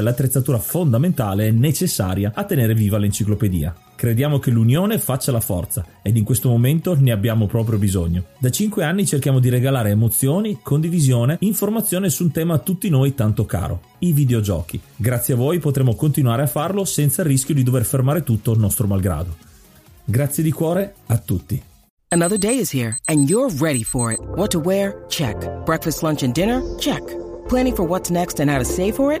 l'attrezzatura fondamentale necessaria a tenere viva l'enciclopedia. Crediamo che l'unione faccia la forza ed in questo momento ne abbiamo proprio bisogno. Da 5 anni cerchiamo di regalare emozioni, condivisione, informazione su un tema a tutti noi tanto caro, i videogiochi. Grazie a voi potremo continuare a farlo senza il rischio di dover fermare tutto il nostro malgrado. Grazie di cuore a tutti. Another day is here and you're ready for it. What to wear? Check. Breakfast, lunch and dinner? Check. Planning for what's next and how to save for it?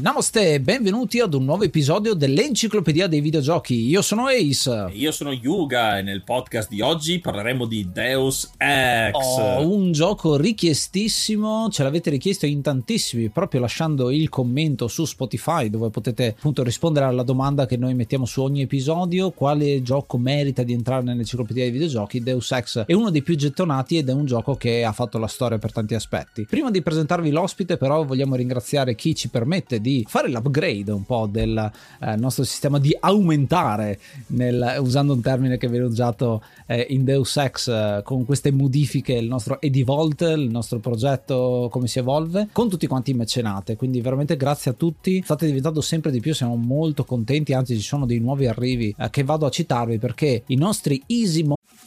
Namaste, benvenuti ad un nuovo episodio dell'Enciclopedia dei Videogiochi. Io sono Ace. Io sono Yuga e nel podcast di oggi parleremo di Deus Ex. Oh, un gioco richiestissimo, ce l'avete richiesto in tantissimi, proprio lasciando il commento su Spotify dove potete appunto rispondere alla domanda che noi mettiamo su ogni episodio, quale gioco merita di entrare nell'Enciclopedia dei Videogiochi. Deus Ex è uno dei più gettonati ed è un gioco che ha fatto la storia per tanti aspetti. Prima di presentarvi l'ospite però vogliamo ringraziare chi ci permette di di fare l'upgrade un po' del eh, nostro sistema, di aumentare, nel, usando un termine che viene usato eh, in Deus Ex, eh, con queste modifiche, il nostro Edivolt, il nostro progetto come si evolve, con tutti quanti i mecenate. Quindi veramente grazie a tutti, state diventando sempre di più, siamo molto contenti, anzi ci sono dei nuovi arrivi eh, che vado a citarvi perché i nostri easy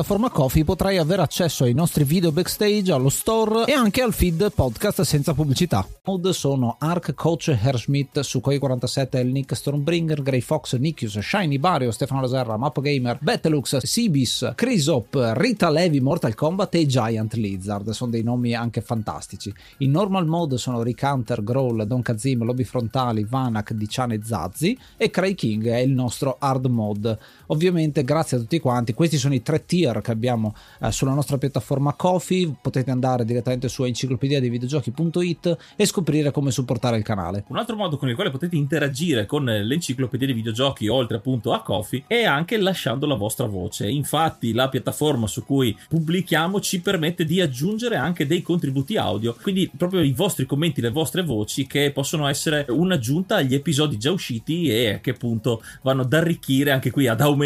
piattaforma Coffee potrai avere accesso ai nostri video backstage, allo store e anche al feed podcast senza pubblicità. Mod sono Ark, Coach, Herschmidt, Sukhoi 47, El Nick, Stormbringer, Grey Fox, Nikius, Shiny, Bario, Stefano Laserra, Map Gamer, Betelux, Sibis, Crisop, Rita Levi, Mortal Kombat e Giant Lizard. Sono dei nomi anche fantastici. In normal mode sono Rick Hunter, Growl, Don Kazim, Lobby Frontali, Vanak, Dician e Zazzi e Cray King è il nostro hard mode. Ovviamente grazie a tutti quanti, questi sono i tre tier che abbiamo eh, sulla nostra piattaforma Kofi, potete andare direttamente su enciclopedia dei videogiochi.it e scoprire come supportare il canale. Un altro modo con il quale potete interagire con l'enciclopedia dei videogiochi, oltre appunto a Kofi, è anche lasciando la vostra voce. Infatti la piattaforma su cui pubblichiamo ci permette di aggiungere anche dei contributi audio, quindi proprio i vostri commenti, le vostre voci che possono essere un'aggiunta agli episodi già usciti e che appunto vanno ad arricchire anche qui, ad aumentare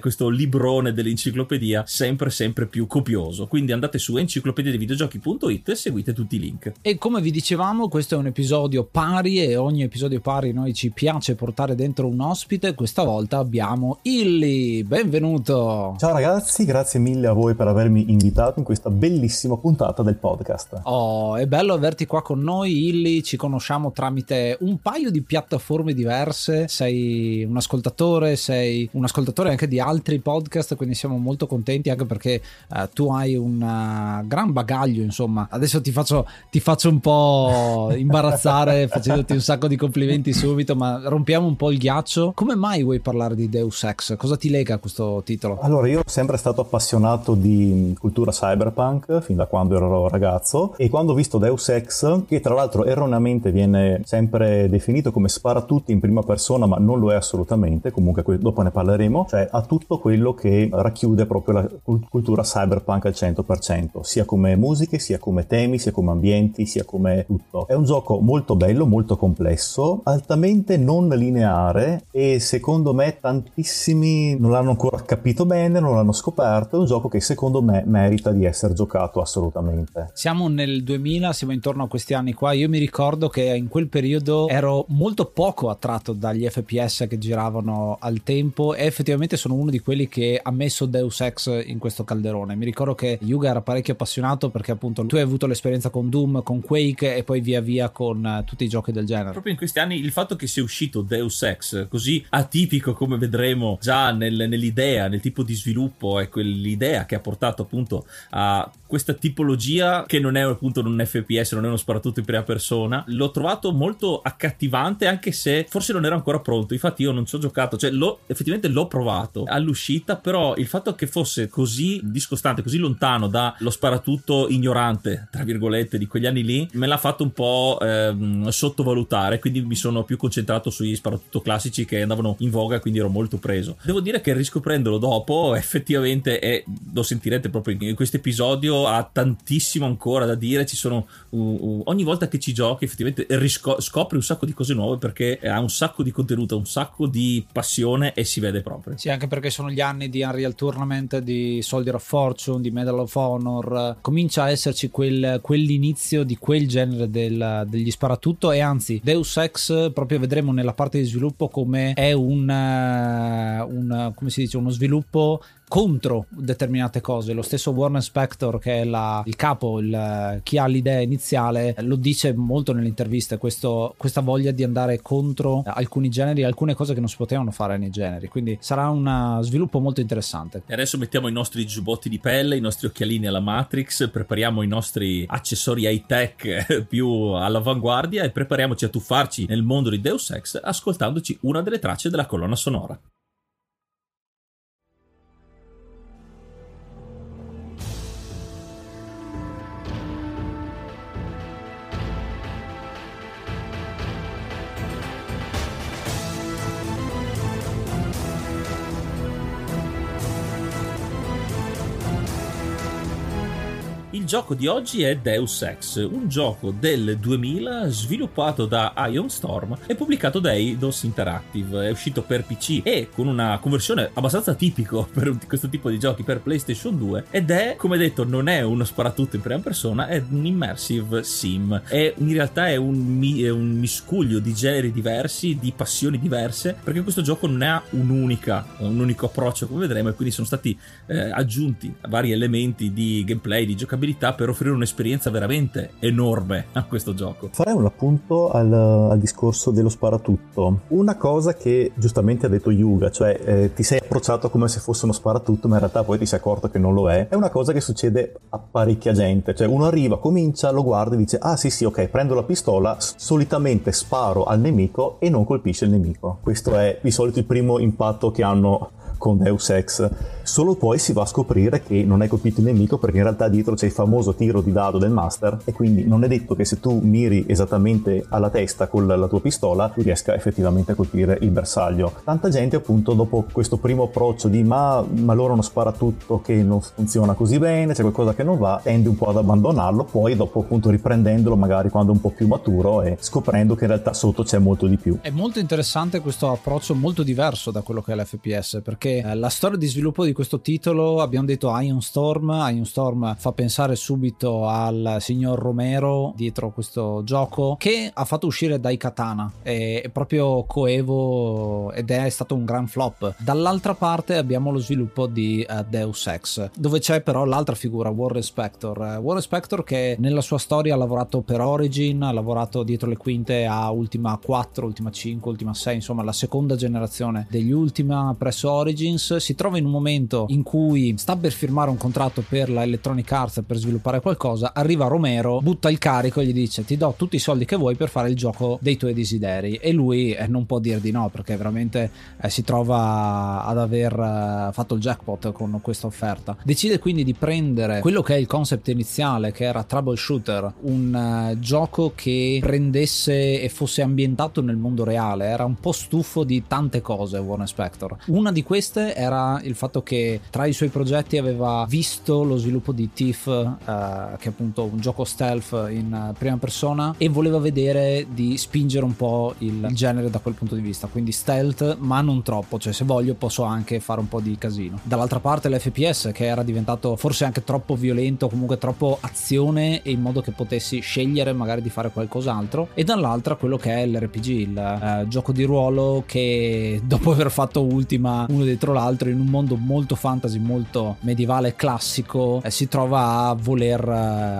questo librone dell'enciclopedia sempre sempre più copioso. Quindi andate su enciclopediadevideogiochi.it e seguite tutti i link. E come vi dicevamo, questo è un episodio pari e ogni episodio pari noi ci piace portare dentro un ospite. Questa volta abbiamo Illy, benvenuto. Ciao ragazzi, grazie mille a voi per avermi invitato in questa bellissima puntata del podcast. Oh, è bello averti qua con noi, Illy. Ci conosciamo tramite un paio di piattaforme diverse. Sei un ascoltatore, sei un ascoltatore anche di altri podcast, quindi siamo molto contenti anche perché uh, tu hai un uh, gran bagaglio, insomma. Adesso ti faccio, ti faccio un po' imbarazzare facendoti un sacco di complimenti subito, ma rompiamo un po' il ghiaccio. Come mai vuoi parlare di Deus Ex? Cosa ti lega a questo titolo? Allora, io sono sempre stato appassionato di cultura cyberpunk fin da quando ero ragazzo e quando ho visto Deus Ex, che tra l'altro erroneamente viene sempre definito come spara tutti in prima persona, ma non lo è assolutamente, comunque dopo ne parleremo, cioè ha tutto quello che racchiude proprio la cultura cyberpunk al 100%, sia come musiche, sia come temi, sia come ambienti, sia come tutto. È un gioco molto bello, molto complesso, altamente non lineare e secondo me tantissimi non l'hanno ancora capito bene, non l'hanno scoperto, è un gioco che secondo me merita di essere giocato assolutamente. Siamo nel 2000, siamo intorno a questi anni qua, io mi ricordo che in quel periodo ero molto poco attratto dagli FPS che giravano al tempo e effettivamente sono uno di quelli che ha messo Deus Ex in questo calderone. Mi ricordo che Yuga era parecchio appassionato perché appunto tu hai avuto l'esperienza con Doom, con Quake e poi via via con uh, tutti i giochi del genere. Proprio in questi anni il fatto che sia uscito Deus Ex così atipico come vedremo già nel, nell'idea, nel tipo di sviluppo è quell'idea che ha portato appunto a questa tipologia che non è appunto un FPS, non è uno sparatutto in prima persona, l'ho trovato molto accattivante anche se forse non era ancora pronto. Infatti io non ci ho giocato, cioè l'ho, effettivamente l'ho provato all'uscita, però il fatto che fosse così discostante, così lontano dallo sparatutto ignorante, tra virgolette, di quegli anni lì, me l'ha fatto un po' ehm, sottovalutare, quindi mi sono più concentrato sugli sparatutto classici che andavano in voga, quindi ero molto preso. Devo dire che riscoprendolo dopo, effettivamente, è, lo sentirete proprio in questo episodio, ha tantissimo ancora da dire. Ci sono uh, uh, ogni volta che ci giochi, effettivamente risco- scopri un sacco di cose nuove perché ha un sacco di contenuto, un sacco di passione e si vede proprio. Sì, anche perché sono gli anni di Unreal Tournament, di Soldier of Fortune, di Medal of Honor. Comincia a esserci quel, quell'inizio di quel genere del, degli sparatutto e anzi Deus Ex proprio vedremo nella parte di sviluppo come è un, un come si dice uno sviluppo contro determinate cose. Lo stesso Warren Spector, che è la, il capo, il, chi ha l'idea iniziale, lo dice molto nelle interviste: questo, questa voglia di andare contro alcuni generi, alcune cose che non si potevano fare nei generi. Quindi sarà un sviluppo molto interessante. E adesso mettiamo i nostri giubbotti di pelle, i nostri occhialini alla Matrix, prepariamo i nostri accessori high tech più all'avanguardia e prepariamoci a tuffarci nel mondo di Deus Ex ascoltandoci una delle tracce della colonna sonora. Gioco di oggi è Deus Ex, un gioco del 2000 sviluppato da Ion Storm e pubblicato da Eidos Interactive. È uscito per PC e con una conversione abbastanza tipico per questo tipo di giochi per PlayStation 2 ed è, come detto, non è uno sparatutto in prima persona, è un immersive sim. È, in realtà è un, è un miscuglio di generi diversi, di passioni diverse, perché questo gioco non ha un'unica, un unico approccio come vedremo e quindi sono stati eh, aggiunti vari elementi di gameplay, di giocabilità per offrire un'esperienza veramente enorme a questo gioco. Farei un appunto al, al discorso dello sparatutto. Una cosa che giustamente ha detto Yuga, cioè eh, ti sei approcciato come se fosse uno sparatutto, ma in realtà poi ti sei accorto che non lo è, è una cosa che succede a parecchia gente. Cioè uno arriva, comincia, lo guarda e dice ah sì sì ok, prendo la pistola, solitamente sparo al nemico e non colpisce il nemico. Questo è di solito il primo impatto che hanno con Deus Ex. Solo poi si va a scoprire che non hai colpito il nemico perché in realtà dietro c'è il famoso tiro di dado del master e quindi non è detto che se tu miri esattamente alla testa con la tua pistola tu riesca effettivamente a colpire il bersaglio. Tanta gente appunto dopo questo primo approccio di ma, ma loro non spara tutto che non funziona così bene, c'è qualcosa che non va, tende un po' ad abbandonarlo, poi dopo appunto riprendendolo magari quando è un po' più maturo e scoprendo che in realtà sotto c'è molto di più. È molto interessante questo approccio molto diverso da quello che è l'FPS perché eh, la storia di sviluppo di questo titolo abbiamo detto Ion Storm. Ion Storm fa pensare subito al signor Romero dietro questo gioco che ha fatto uscire dai Katana. È proprio coevo ed è stato un gran flop. Dall'altra parte abbiamo lo sviluppo di uh, Deus Ex dove c'è però l'altra figura Warren Spector uh, Warren Spector che nella sua storia ha lavorato per Origin ha lavorato dietro le quinte a Ultima 4 Ultima 5 Ultima 6 insomma la seconda generazione degli Ultima presso Origin Origins. Si trova in un momento in cui sta per firmare un contratto per la Electronic Arts per sviluppare qualcosa, arriva Romero, butta il carico e gli dice ti do tutti i soldi che vuoi per fare il gioco dei tuoi desideri e lui eh, non può dire di no perché veramente eh, si trova ad aver eh, fatto il jackpot con questa offerta. Decide quindi di prendere quello che è il concept iniziale che era Troubleshooter, un uh, gioco che prendesse e fosse ambientato nel mondo reale, era un po' stufo di tante cose Warren Spector. Una di queste era il fatto che tra i suoi progetti aveva visto lo sviluppo di Thief, uh, che è appunto un gioco stealth in prima persona e voleva vedere di spingere un po' il, il genere da quel punto di vista, quindi stealth ma non troppo, cioè se voglio posso anche fare un po' di casino. Dall'altra parte l'FPS che era diventato forse anche troppo violento, comunque troppo azione e in modo che potessi scegliere magari di fare qualcos'altro. E dall'altra quello che è l'RPG, il eh, gioco di ruolo che dopo aver fatto Ultima uno dietro l'altro in un mondo molto fantasy, molto medievale classico, eh, si trova a voler eh,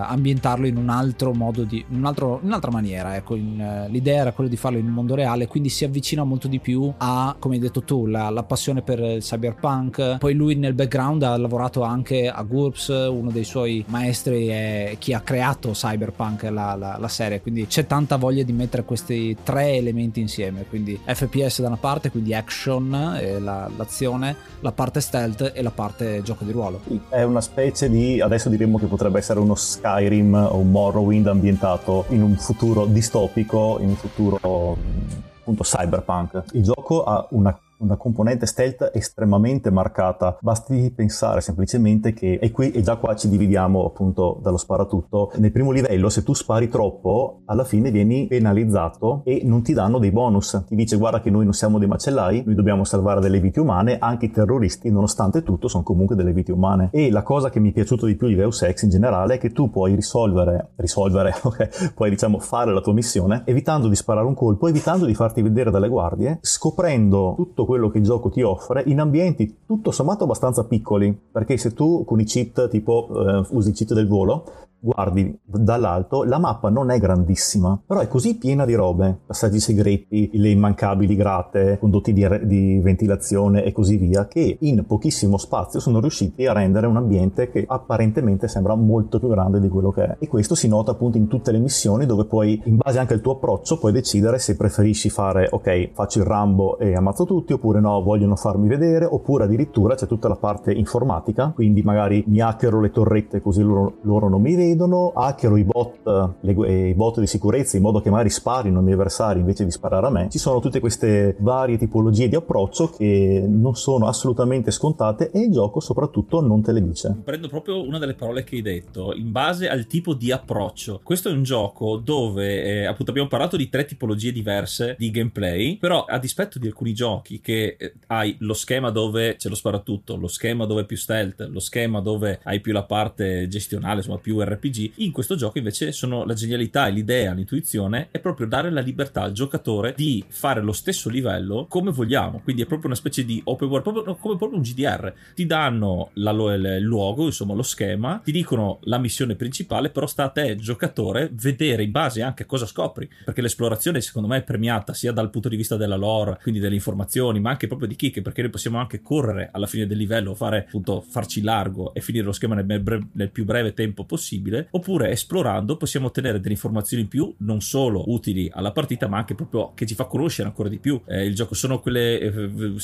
ambientarlo in un altro modo di un altro, un'altra maniera, ecco, in, eh, l'idea era quella di farlo in un mondo reale, quindi si avvicina molto di più a, come hai detto tu, la, la passione per il cyberpunk, poi lui nel background ha lavorato anche a GURPS, uno dei suoi maestri è chi ha creato Cyberpunk, la, la, la serie, quindi c'è tanta voglia di mettere questi tre elementi insieme, quindi FPS da una parte, quindi action, e la, l'azione, la parte stealth e la parte gioco di ruolo. È una specie di, adesso diremmo che potrebbe essere uno Skyrim o un Morrowind ambientato in un futuro distopico, in un futuro appunto cyberpunk. Il gioco ha una una componente stealth estremamente marcata. Basti pensare semplicemente che, e qui e già qua ci dividiamo appunto dallo sparatutto, nel primo livello se tu spari troppo, alla fine vieni penalizzato e non ti danno dei bonus. Ti dice guarda che noi non siamo dei macellai, noi dobbiamo salvare delle vite umane, anche i terroristi nonostante tutto sono comunque delle vite umane. E la cosa che mi è piaciuto di più di Deus Ex in generale è che tu puoi risolvere, risolvere, ok, puoi diciamo fare la tua missione evitando di sparare un colpo, evitando di farti vedere dalle guardie, scoprendo tutto quello che il gioco ti offre in ambienti tutto sommato abbastanza piccoli, perché se tu con i cheat tipo eh, usi il cheat del volo, guardi dall'alto, la mappa non è grandissima, però è così piena di robe, passaggi segreti, le immancabili grate, condotti di, di, ventilazione e così via, che in pochissimo spazio sono riusciti a rendere un ambiente che apparentemente sembra molto più grande di quello che è. E questo si nota appunto in tutte le missioni dove poi, in base anche al tuo approccio, puoi decidere se preferisci fare, ok, faccio il Rambo e ammazzo tutti, oppure no, vogliono farmi vedere, oppure addirittura c'è tutta la parte informatica, quindi magari mi hackero le torrette così loro, loro non mi vedono, vedono, hackero i bot, le, i bot di sicurezza in modo che magari sparino ai miei avversari invece di sparare a me. Ci sono tutte queste varie tipologie di approccio che non sono assolutamente scontate e il gioco soprattutto non te le dice. Prendo proprio una delle parole che hai detto, in base al tipo di approccio. Questo è un gioco dove eh, appunto abbiamo parlato di tre tipologie diverse di gameplay, però a dispetto di alcuni giochi che eh, hai lo schema dove c'è lo sparatutto, lo schema dove è più stealth, lo schema dove hai più la parte gestionale, insomma più RPG RPG. In questo gioco invece sono la genialità e l'idea, l'intuizione è proprio dare la libertà al giocatore di fare lo stesso livello come vogliamo. Quindi è proprio una specie di open world, proprio, come proprio un GDR. Ti danno la, il luogo, insomma lo schema, ti dicono la missione principale, però sta a te, giocatore, vedere in base anche a cosa scopri. Perché l'esplorazione secondo me è premiata sia dal punto di vista della lore, quindi delle informazioni, ma anche proprio di kick, perché noi possiamo anche correre alla fine del livello, fare appunto farci largo e finire lo schema nel, nel più breve tempo possibile possibile, oppure esplorando possiamo ottenere delle informazioni in più, non solo utili alla partita, ma anche proprio che ci fa conoscere ancora di più eh, il gioco. Sono quelle, eh,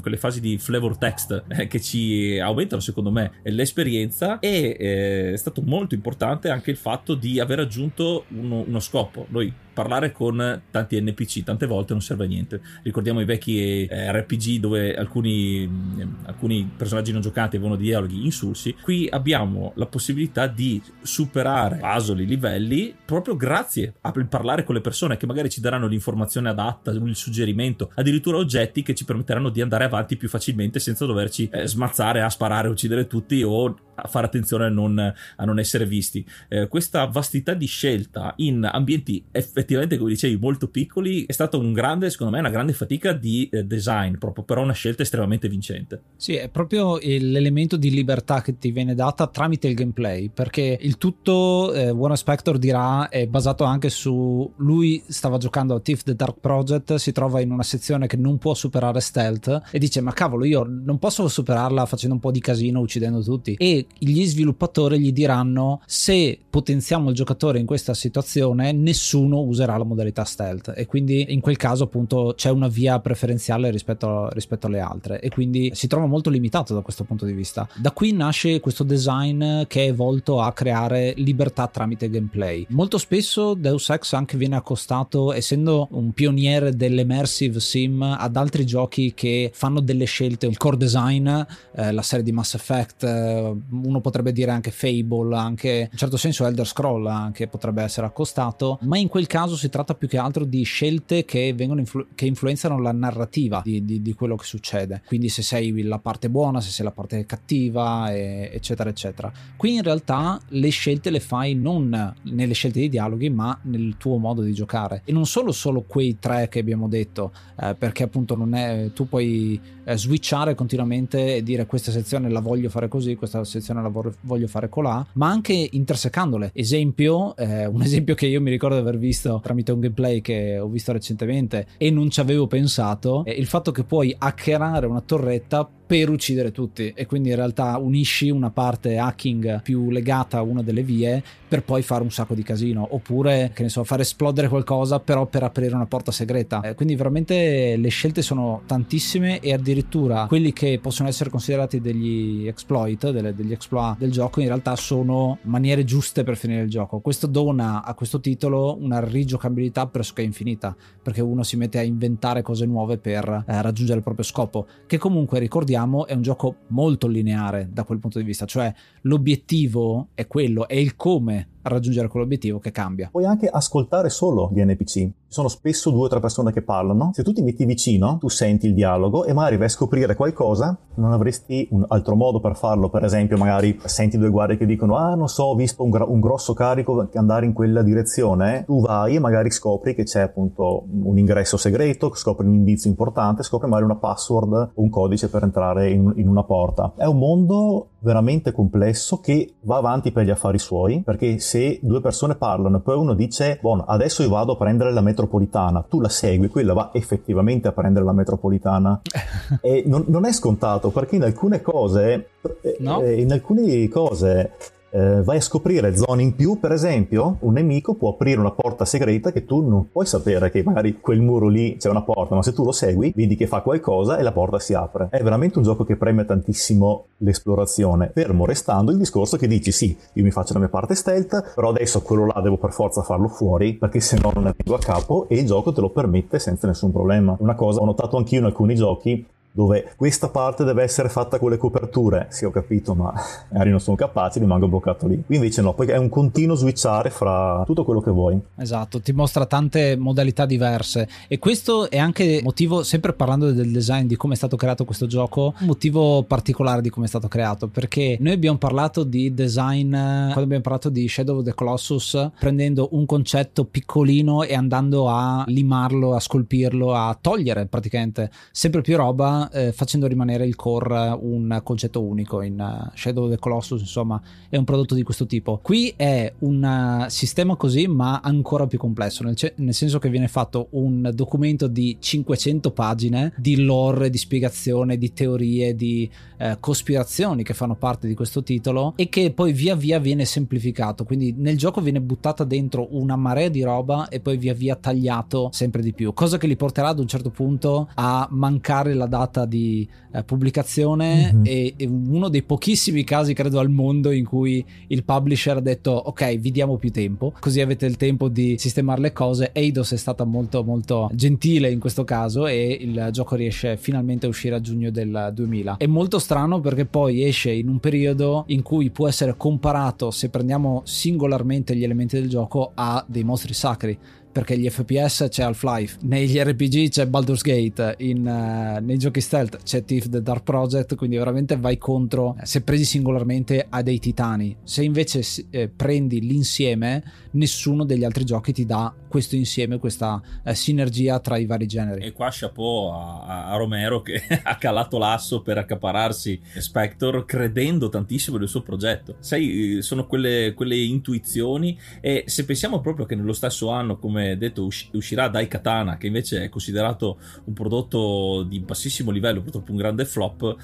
quelle fasi di flavor text eh, che ci aumentano, secondo me, l'esperienza e eh, è stato molto importante anche il fatto di aver aggiunto uno, uno scopo. Noi parlare con tanti NPC tante volte non serve a niente. Ricordiamo i vecchi eh, RPG dove alcuni, mm, alcuni, personaggi non giocanti avevano dialoghi insulsi. Qui abbiamo la possibilità di superare puzzle, livelli, proprio grazie a parlare con le persone che magari ci daranno l'informazione adatta, il suggerimento, addirittura oggetti che ci permetteranno di andare avanti più facilmente senza doverci eh, smazzare a sparare, uccidere tutti o fare attenzione a non, a non essere visti. Eh, questa vastità di scelta in ambienti effettivamente, come dicevi, molto piccoli è stata un grande, secondo me, una grande fatica di eh, design, proprio però una scelta estremamente vincente. Sì, è proprio l'elemento di libertà che ti viene data tramite il gameplay, perché il tutto, eh, Warren Spector dirà, è basato anche su lui stava giocando a Thief the Dark Project, si trova in una sezione che non può superare stealth e dice "Ma cavolo, io non posso superarla facendo un po' di casino, uccidendo tutti". E gli sviluppatori gli diranno "Se potenziamo il giocatore in questa situazione, nessuno userà la modalità stealth" e quindi in quel caso appunto c'è una via preferenziale rispetto, rispetto alle altre e quindi si trova molto limitato da questo punto di vista. Da qui nasce questo design che è volto a creare libertà tramite gameplay. Molto spesso Deus Ex anche viene accostato, essendo un pioniere dell'immersive sim, ad altri giochi che fanno delle scelte, il core design, eh, la serie di Mass Effect, eh, uno potrebbe dire anche Fable, anche in certo senso Elder Scroll anche potrebbe essere accostato, ma in quel caso si tratta più che altro di scelte che, vengono influ- che influenzano la narrativa di, di, di, quello che succede. Quindi se sei la parte buona, se sei la parte cattiva, e, eccetera, eccetera. Qui in realtà le scelte le fai non nelle scelte di dialoghi, ma nel tuo modo di giocare. E non solo solo quei tre che abbiamo detto, eh, perché appunto non è tu puoi eh, switchare continuamente e dire questa sezione la voglio fare così, questa sezione la voglio fare colà, ma anche intersecandole. Esempio, eh, un esempio che io mi ricordo di aver visto tramite un gameplay che ho visto recentemente e non ci avevo pensato, è il fatto che puoi hackerare una torretta per uccidere tutti. E quindi in realtà unisci una parte hacking più legata a una delle vie per poi fare un sacco di casino. Oppure che ne so fare esplodere qualcosa però per aprire una porta segreta. Eh, quindi veramente le scelte sono tantissime e addirittura quelli che possono essere considerati degli exploit delle, degli exploit del gioco in realtà sono maniere giuste per finire il gioco. Questo dona a questo titolo una rigiocabilità pressoché infinita perché uno si mette a inventare cose nuove per eh, raggiungere il proprio scopo. Che comunque ricordiamo vediamo è un gioco molto lineare da quel punto di vista, cioè l'obiettivo è quello, è il come raggiungere quell'obiettivo che cambia. Puoi anche ascoltare solo gli NPC. Sono spesso due o tre persone che parlano. Se tu ti metti vicino, tu senti il dialogo e magari vai a scoprire qualcosa, non avresti un altro modo per farlo. Per esempio, magari senti due guardie che dicono: Ah, non so, ho visto un, gra- un grosso carico andare in quella direzione. Tu vai e magari scopri che c'è appunto un ingresso segreto, scopri un indizio importante, scopri magari una password o un codice per entrare in, in una porta. È un mondo veramente complesso che va avanti per gli affari suoi, perché se due persone parlano e poi uno dice, buono, adesso io vado a prendere la metropolitana, tu la segui, quella va effettivamente a prendere la metropolitana. e non, non, è scontato, perché in alcune cose, no? eh, in alcune cose eh, vai a scoprire zone in più, per esempio, un nemico può aprire una porta segreta che tu non puoi sapere che magari quel muro lì c'è una porta, ma se tu lo segui, vedi che fa qualcosa e la porta si apre. È veramente un gioco che premia tantissimo l'esplorazione, fermo restando il discorso che dici sì, io mi faccio la mia parte stealth, però adesso quello là devo per forza farlo fuori, perché se no non arrivo a capo e il gioco te lo permette senza nessun problema. Una cosa ho notato anch'io in alcuni giochi dove questa parte deve essere fatta con le coperture. Sì, ho capito, ma magari non sono capace, rimango bloccato lì. Qui invece no, poi è un continuo switchare fra tutto quello che vuoi. Esatto, ti mostra tante modalità diverse e questo è anche motivo, sempre parlando del design, di come è stato creato questo gioco, un motivo particolare di come è stato creato, perché noi abbiamo parlato di design quando abbiamo parlato di Shadow of the Colossus, prendendo un concetto piccolino e andando a limarlo, a scolpirlo, a togliere praticamente sempre più roba eh, facendo rimanere il core un concetto unico in uh, Shadow of the Colossus insomma è un prodotto di questo tipo. Qui è un uh, sistema così ma ancora più complesso nel, ce- nel, senso che viene fatto un documento di 500 pagine di lore di spiegazione di teorie di uh, cospirazioni che fanno parte di questo titolo e che poi via via viene semplificato. Quindi nel gioco viene buttata dentro una marea di roba e poi via via tagliato sempre di più cosa che li porterà ad un certo punto a mancare la data data di eh, pubblicazione mm-hmm. e, e, uno dei pochissimi casi credo al mondo in cui il publisher ha detto ok vi diamo più tempo così avete il tempo di sistemare le cose. Eidos è stata molto molto gentile in questo caso e il gioco riesce finalmente a uscire a giugno del 2000 è molto strano perché poi esce in un periodo in cui può essere comparato se prendiamo singolarmente gli elementi del gioco a dei mostri sacri perché gli FPS c'è Half-Life, negli RPG c'è Baldur's Gate, in, uh, nei giochi stealth c'è Thief the Dark Project, quindi veramente vai contro, se presi singolarmente, a dei titani. Se invece eh, prendi l'insieme, nessuno degli altri giochi ti dà questo insieme, questa eh, sinergia tra i vari generi. E qua chapeau a, a Romero che ha calato l'asso per accapararsi Spector credendo tantissimo nel suo progetto. Sai, sono quelle, quelle intuizioni e se pensiamo proprio che nello stesso anno, come detto, uscirà Dai Katana, che invece è considerato un prodotto di bassissimo livello, purtroppo un grande flop,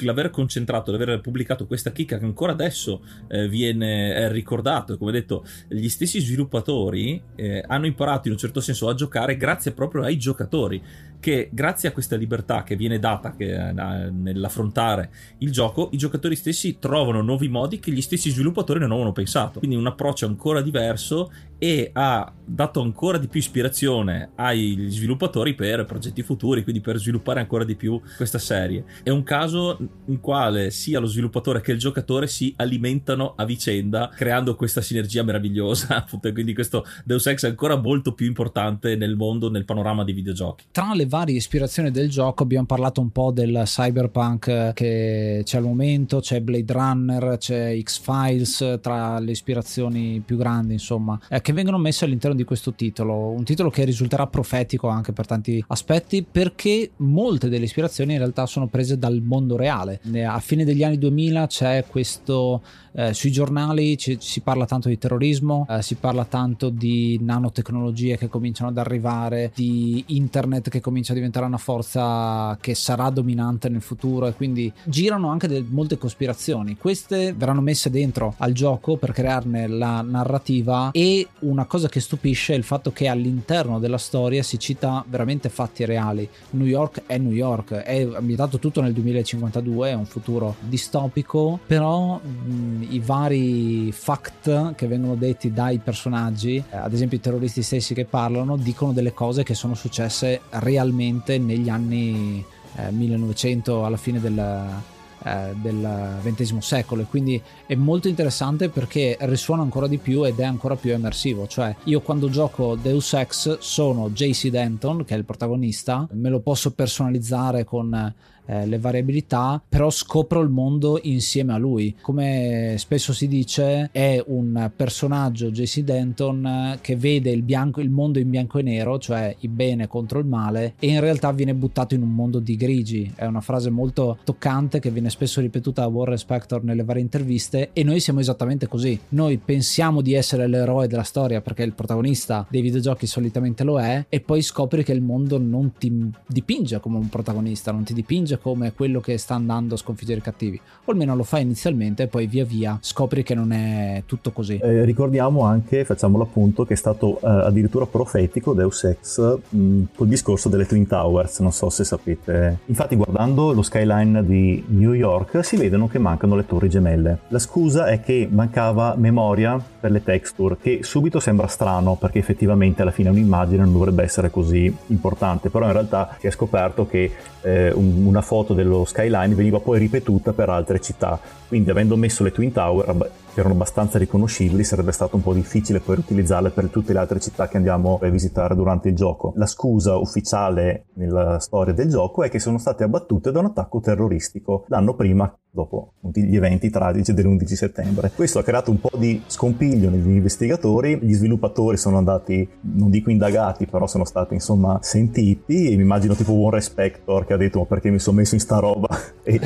l'aver concentrato, l'aver pubblicato questa chicca che ancora adesso eh, viene ricordato, e come detto, gli stessi sviluppatori eh, hanno imparato in un certo senso a giocare grazie proprio ai giocatori che grazie a questa libertà che viene data che, eh, nell'affrontare il gioco, i giocatori stessi trovano nuovi modi che gli stessi sviluppatori non avevano pensato. Quindi un approccio ancora diverso e ha dato ancora di più ispirazione agli sviluppatori per progetti futuri, quindi per sviluppare ancora di più questa serie. È un caso in quale sia lo sviluppatore che il giocatore si alimentano a vicenda, creando questa sinergia meravigliosa. Appunto, quindi questo Deus Ex è ancora molto più importante nel mondo, nel panorama dei videogiochi. Tra le varie ispirazioni del gioco abbiamo parlato un po' del cyberpunk che c'è al momento, c'è Blade Runner, c'è X-Files tra le ispirazioni più grandi, insomma. Eh, che vengono messe all'interno di questo titolo, un titolo che risulterà profetico anche per tanti aspetti perché molte delle ispirazioni in realtà sono prese dal mondo reale. A fine degli anni 2000 c'è questo eh, sui giornali ci, si parla tanto di terrorismo, eh, si parla tanto di nanotecnologie che cominciano ad arrivare, di internet che comincia a diventare una forza che sarà dominante nel futuro e quindi girano anche del, molte cospirazioni. Queste verranno messe dentro al gioco per crearne la narrativa e una cosa che stupisce è il fatto che all'interno della storia si cita veramente fatti reali. New York è New York, è ambientato tutto nel 2052, è un futuro distopico, però mh, i vari fact che vengono detti dai personaggi, eh, ad esempio i terroristi stessi che parlano, dicono delle cose che sono successe realmente negli anni eh, 1900 alla fine del eh, del XX secolo. E quindi è molto interessante perché risuona ancora di più ed è ancora più immersivo. Cioè io quando gioco Deus Ex sono JC Denton che è il protagonista. Me lo posso personalizzare con eh, le variabilità, però scopro il mondo insieme a lui. Come spesso si dice, è un personaggio JC Denton che vede il, bianco, il mondo in bianco e nero, cioè il bene contro il male, e in realtà viene buttato in un mondo di grigi. È una frase molto toccante che viene spesso ripetuta da Warren Spector nelle varie interviste, e noi siamo esattamente così. Noi pensiamo di essere l'eroe della storia perché il protagonista dei videogiochi solitamente lo è, e poi scopri che il mondo non ti dipinge come un protagonista, non ti dipinge come quello che sta andando a sconfiggere i cattivi, o almeno lo fa inizialmente e poi via via scopri che non è tutto così. Eh, ricordiamo anche, facciamo l'appunto, che è stato eh, addirittura profetico Deus Ex mh, col discorso delle Twin Towers, non so se sapete. Infatti guardando lo skyline di New York si vedono che mancano le torri gemelle. La scusa è che mancava memoria per le texture, che subito sembra strano perché effettivamente alla fine un'immagine non dovrebbe essere così importante, però in realtà si è scoperto che eh, una foto dello skyline veniva poi ripetuta per altre città, quindi avendo messo le Twin Tower che erano abbastanza riconoscibili, sarebbe stato un po' difficile poi utilizzarle per tutte le altre città che andiamo a visitare durante il gioco. La scusa ufficiale nella storia del gioco è che sono state abbattute da un attacco terroristico l'anno prima dopo gli eventi tragici dell'11 settembre. Questo ha creato un po' di scompiglio negli investigatori, gli sviluppatori sono andati, non dico indagati, però sono stati insomma sentiti e mi immagino tipo un Respector che ha detto ma perché mi sono messo in sta roba e,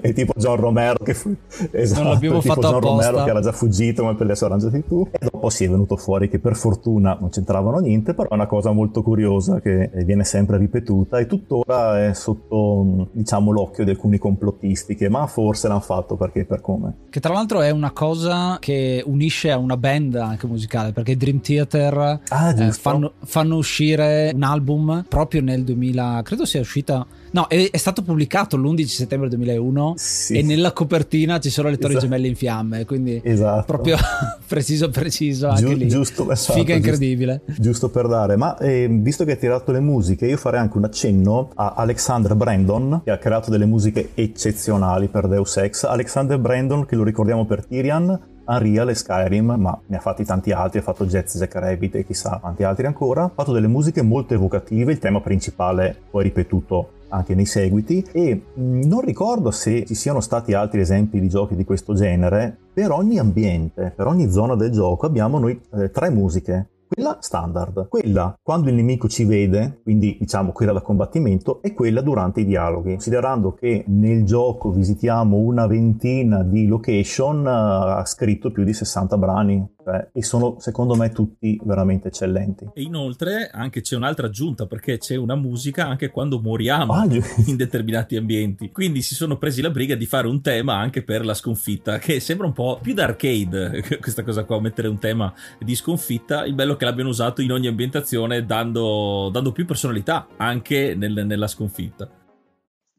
e tipo John Romero che fu, esatto, non l'abbiamo tipo fatto John apposta. Romero che era già fuggito come per le arrangiati tu. E dopo si è venuto fuori che per fortuna non c'entravano niente però è una cosa molto curiosa che viene sempre ripetuta e tuttora è sotto diciamo l'occhio di alcuni complottisti che ma forse l'hanno fatto perché per come. Che tra l'altro è una cosa che unisce a una band anche musicale perché Dream Theater ah, eh, fanno, fanno uscire un album proprio nel 2000, credo sia uscita No, è, è, stato pubblicato l'11 settembre 2001 sì. e nella copertina ci sono le torri esatto. gemelle in fiamme, quindi esatto. proprio preciso preciso anche Giu- lì. Giusto, esatto, Figa incredibile. Giusto, giusto, per dare, ma eh, visto che hai tirato le musiche, io farei anche un accenno a Alexander Brandon, che ha creato delle musiche eccezionali per Deus Ex. Alexander Brandon, che lo ricordiamo per Tyrion, Unreal e Skyrim, ma ne ha fatti tanti altri, ha fatto Jazz Jack Rabbit e chissà quanti altri ancora. Ha fatto delle musiche molto evocative, il tema principale poi ripetuto anche nei seguiti e mm, non ricordo se ci siano stati altri esempi di giochi di questo genere. Per ogni ambiente, per ogni zona del gioco abbiamo noi eh, tre musiche quella standard, quella quando il nemico ci vede, quindi diciamo quella da combattimento, e quella durante i dialoghi. Considerando che nel gioco visitiamo una ventina di location, eh, ha scritto più di 60 brani cioè, e sono secondo me tutti veramente eccellenti. E inoltre anche c'è un'altra aggiunta perché c'è una musica anche quando moriamo ah, in determinati ambienti. Quindi si sono presi la briga di fare un tema anche per la sconfitta, che sembra un po' più da arcade questa cosa qua, mettere un tema di sconfitta. Il bello è che l'abbiano usato in ogni ambientazione dando, dando più personalità anche nel, nella sconfitta.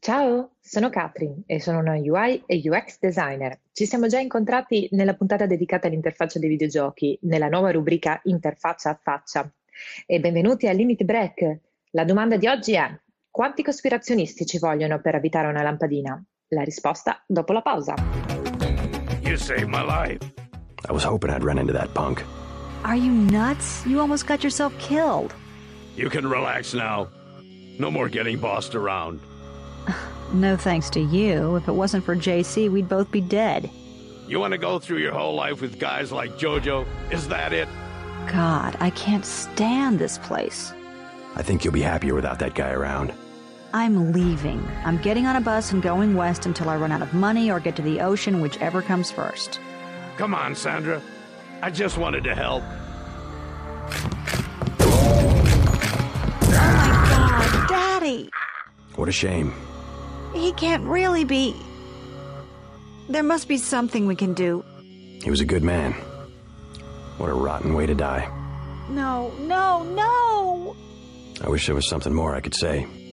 Ciao, sono Katrin e sono una UI e UX designer. Ci siamo già incontrati nella puntata dedicata all'interfaccia dei videogiochi, nella nuova rubrica Interfaccia a faccia. E benvenuti a Limit Break. La domanda di oggi è: quanti cospirazionisti ci vogliono per abitare una lampadina? La risposta dopo la pausa. You saved my life. I was hoping I'd run into that punk. Are you nuts? You almost got yourself killed. You can relax now. No more getting bossed around. No thanks to you. If it wasn't for JC, we'd both be dead. You want to go through your whole life with guys like JoJo? Is that it? God, I can't stand this place. I think you'll be happier without that guy around. I'm leaving. I'm getting on a bus and going west until I run out of money or get to the ocean, whichever comes first. Come on, Sandra. I just wanted to help. Oh my god, Daddy! What a shame. He can't really be. There must be something we can do. He was a good man. What a rotten way to die. No, no, no! I wish there was something more I could say.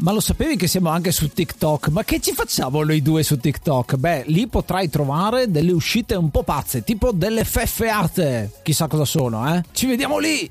Ma lo sapevi che siamo anche su TikTok? Ma che ci facciamo noi due su TikTok? Beh, lì potrai trovare delle uscite un po' pazze, tipo delle feffeate. Chissà cosa sono, eh? Ci vediamo lì!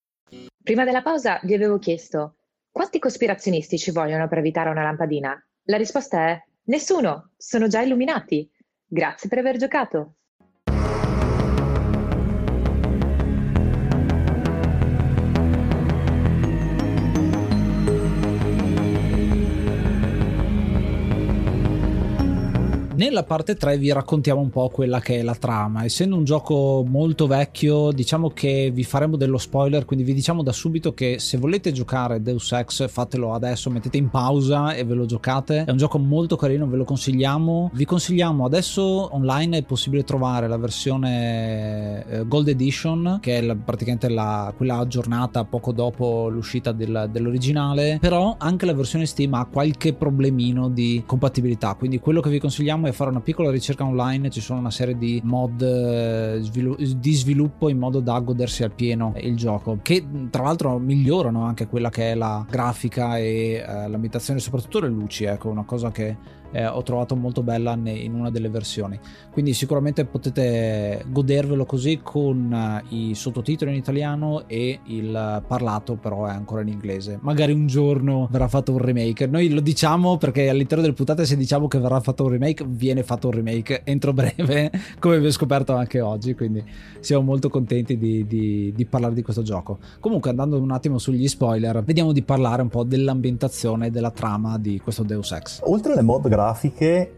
Prima della pausa vi avevo chiesto quanti cospirazionisti ci vogliono per evitare una lampadina? La risposta è nessuno, sono già illuminati. Grazie per aver giocato. Nella parte 3 vi raccontiamo un po' quella che è la trama. Essendo un gioco molto vecchio, diciamo che vi faremo dello spoiler, quindi vi diciamo da subito che se volete giocare Deus Ex, fatelo adesso, mettete in pausa e ve lo giocate. È un gioco molto carino, ve lo consigliamo. Vi consigliamo adesso online è possibile trovare la versione eh, Gold Edition, che è la, praticamente la, quella aggiornata poco dopo l'uscita del, dell'originale, però anche la versione Steam ha qualche problemino di compatibilità, quindi quello che vi consigliamo è fare una piccola ricerca online, ci sono una serie di mod eh, di sviluppo in modo da godersi al pieno il gioco, che tra l'altro migliorano anche quella che è la grafica e eh, l'ambientazione, soprattutto le luci, ecco, una cosa che eh, ho trovato molto bella in una delle versioni. Quindi sicuramente potete godervelo così con eh, i sottotitoli in italiano e il parlato però è ancora in inglese. Magari un giorno verrà fatto un remake. Noi lo diciamo perché all'interno delle puntate se diciamo che verrà fatto un remake viene fatto un remake entro breve, come vi ho scoperto anche oggi, quindi siamo molto contenti di, di, di parlare di questo gioco. Comunque andando un attimo sugli spoiler, vediamo di parlare un po' dell'ambientazione della trama di questo Deus Ex. Oltre alle mod grafiche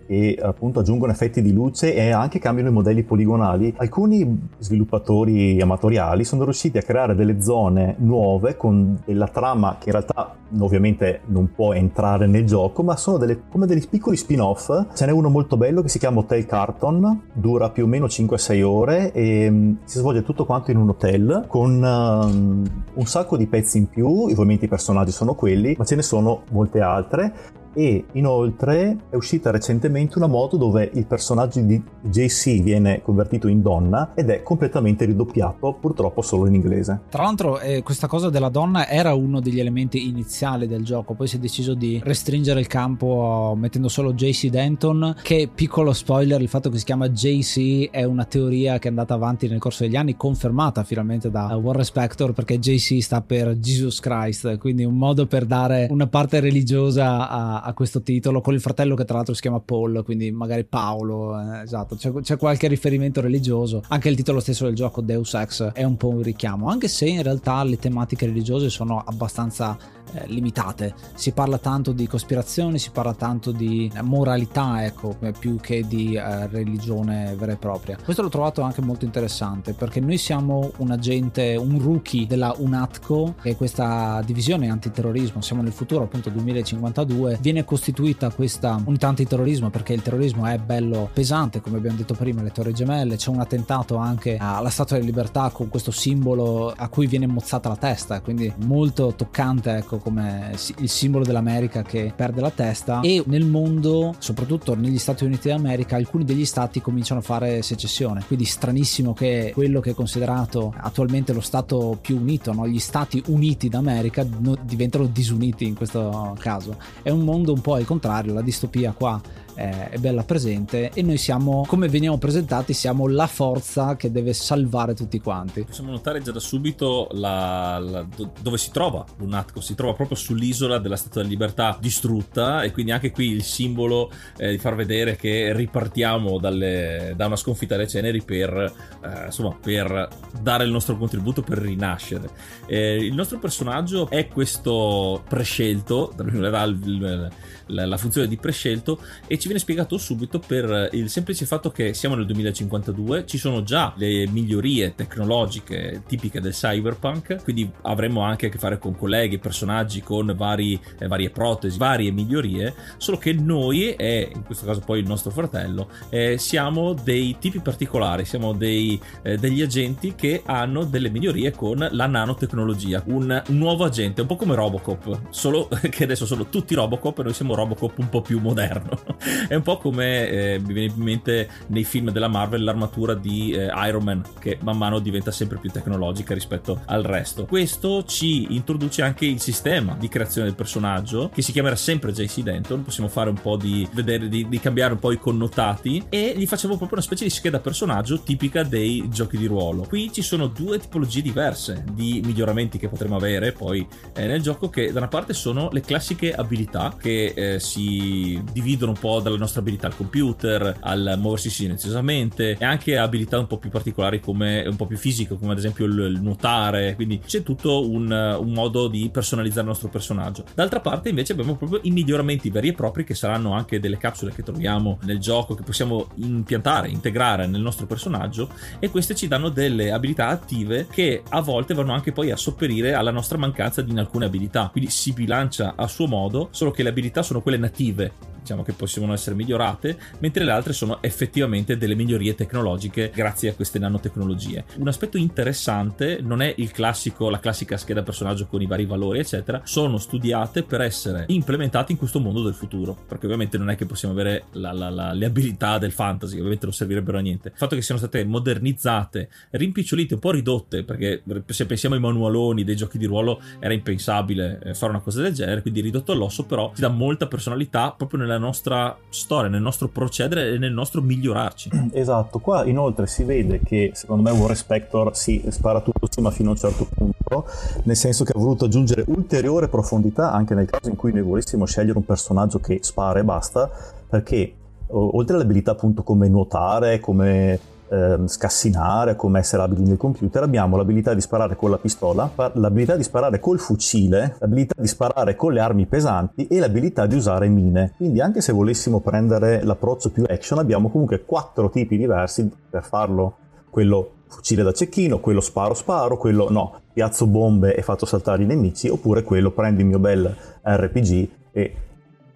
e appunto aggiungono effetti di luce e anche cambiano i modelli poligonali, alcuni sviluppatori amatoriali sono riusciti a creare delle zone nuove con della trama che in realtà ovviamente non può entrare nel gioco, ma sono delle, come dei piccoli spin-off. Ce n'è uno molto bello che si chiama Hotel Carton, dura più o meno 5-6 ore e um, si svolge tutto quanto in un hotel con um, un sacco di pezzi in più, ovviamente i personaggi sono quelli, ma ce ne sono molte altre e inoltre è uscita recentemente una moto dove il personaggio di JC viene convertito in donna ed è completamente ridoppiato, purtroppo solo in inglese. Tra l'altro eh, questa cosa della donna era uno degli elementi iniziali del gioco, poi si è deciso di restringere il campo mettendo solo JC Denton, che piccolo spoiler, il fatto che si chiama JC è una teoria che è andata avanti nel corso degli anni, confermata finalmente da Warren Spector perché JC sta per Jesus Christ, quindi un modo per dare una parte religiosa a, a questo titolo, con il fratello che tra l'altro si chiama Paul, quindi magari Paolo, eh, esatto, c'è, c'è, qualche riferimento religioso. Anche il titolo stesso del gioco, Deus Ex, è un po' un richiamo, anche se in realtà le tematiche religiose sono abbastanza eh, limitate. Si parla tanto di cospirazioni, si parla tanto di moralità, ecco, più che di eh, religione vera e propria. Questo l'ho trovato anche molto interessante perché noi siamo un agente, un rookie della UNATCO, che è questa divisione antiterrorismo, siamo nel futuro appunto 2052, viene costituita questa unità antiterrorismo perché il terrorismo è bello pesante, come abbiamo detto prima, le torri gemelle, c'è un attentato anche alla Statua della Libertà con questo simbolo a cui viene mozzata la testa, quindi molto toccante, ecco, come il simbolo dell'America che perde la testa e nel mondo, soprattutto negli Stati Uniti d'America, alcuni degli stati cominciano a fare secessione. Quindi stranissimo che quello che è considerato attualmente lo stato più unito, no? gli Stati Uniti d'America no, diventano disuniti in questo caso. È un mondo un po' al contrario, la distopia qua è bella presente e noi siamo, come veniamo presentati, siamo la forza che deve salvare tutti quanti. Possiamo notare già da subito la, la, dove si trova Lunatco, si trova proprio sull'isola della Statua della Libertà distrutta e quindi anche qui il simbolo eh, di far vedere che ripartiamo dalle, da una sconfitta alle ceneri per, eh, insomma, per dare il nostro contributo per rinascere. Eh, il nostro personaggio è questo prescelto, la, la, la funzione di prescelto e ci viene spiegato subito per il semplice fatto che siamo nel 2052, ci sono già le migliorie tecnologiche tipiche del cyberpunk, quindi avremo anche a che fare con colleghi, personaggi, con vari, eh, varie protesi, varie migliorie, solo che noi, e in questo caso poi il nostro fratello, eh, siamo dei tipi particolari, siamo dei, eh, degli agenti che hanno delle migliorie con la nanotecnologia, un nuovo agente, un po' come Robocop, solo che adesso sono tutti Robocop e noi siamo Robocop un po' più moderno. è un po' come eh, mi viene in mente nei film della Marvel l'armatura di eh, Iron Man che man mano diventa sempre più tecnologica rispetto al resto. Questo ci introduce anche il sistema di creazione del personaggio che si chiamerà sempre JC Denton. Possiamo fare un po' di vedere, di, di cambiare un po' i connotati e gli facciamo proprio una specie di scheda personaggio tipica dei giochi di ruolo. Qui ci sono due tipologie diverse di miglioramenti che potremo avere poi eh, nel gioco che da una parte sono le classiche abilità che eh, si dividono un po' dalla nostra abilità al computer, al muoversi silenziosamente e anche abilità un po' più particolari come un po' più fisiche, come ad esempio il, il nuotare. Quindi c'è tutto un, un, modo di personalizzare il nostro personaggio. D'altra parte, invece, abbiamo proprio i miglioramenti veri e propri che saranno anche delle capsule che troviamo nel gioco che possiamo impiantare, integrare nel nostro personaggio e queste ci danno delle abilità attive che a volte vanno anche poi a sopperire alla nostra mancanza di alcune abilità. Quindi si bilancia a suo modo, solo che le abilità sono quelle native diciamo che possono essere migliorate, mentre le altre sono effettivamente delle migliorie tecnologiche grazie a queste nanotecnologie. Un aspetto interessante non è il classico, la classica scheda personaggio con i vari valori, eccetera, sono studiate per essere implementate in questo mondo del futuro, perché ovviamente non è che possiamo avere la, la, la, le abilità del fantasy, ovviamente non servirebbero a niente. Il fatto che siano state modernizzate, rimpicciolite, un po' ridotte, perché se pensiamo ai manualoni dei giochi di ruolo era impensabile eh, fare una cosa del genere, quindi ridotto all'osso, però ci dà molta personalità proprio nella nella nostra storia, nel nostro procedere e nel nostro migliorarci. Esatto, qua inoltre si vede che secondo me War Spector si spara tutto sì, ma fino a un certo punto, nel senso che ha voluto aggiungere ulteriore profondità anche nel caso in cui noi volessimo scegliere un personaggio che spara e basta, perché oltre alle abilità appunto come nuotare, come eh, scassinare, come essere abili nel computer, abbiamo l'abilità di sparare con la pistola, l'abilità di sparare col fucile, l'abilità di sparare con le armi pesanti e l'abilità di usare mine. Quindi anche se volessimo prendere l'approccio più action, abbiamo comunque quattro tipi diversi per farlo. Quello fucile da cecchino, quello sparo sparo, quello no, piazzo bombe e faccio saltare i nemici, oppure quello prendo il mio bel RPG e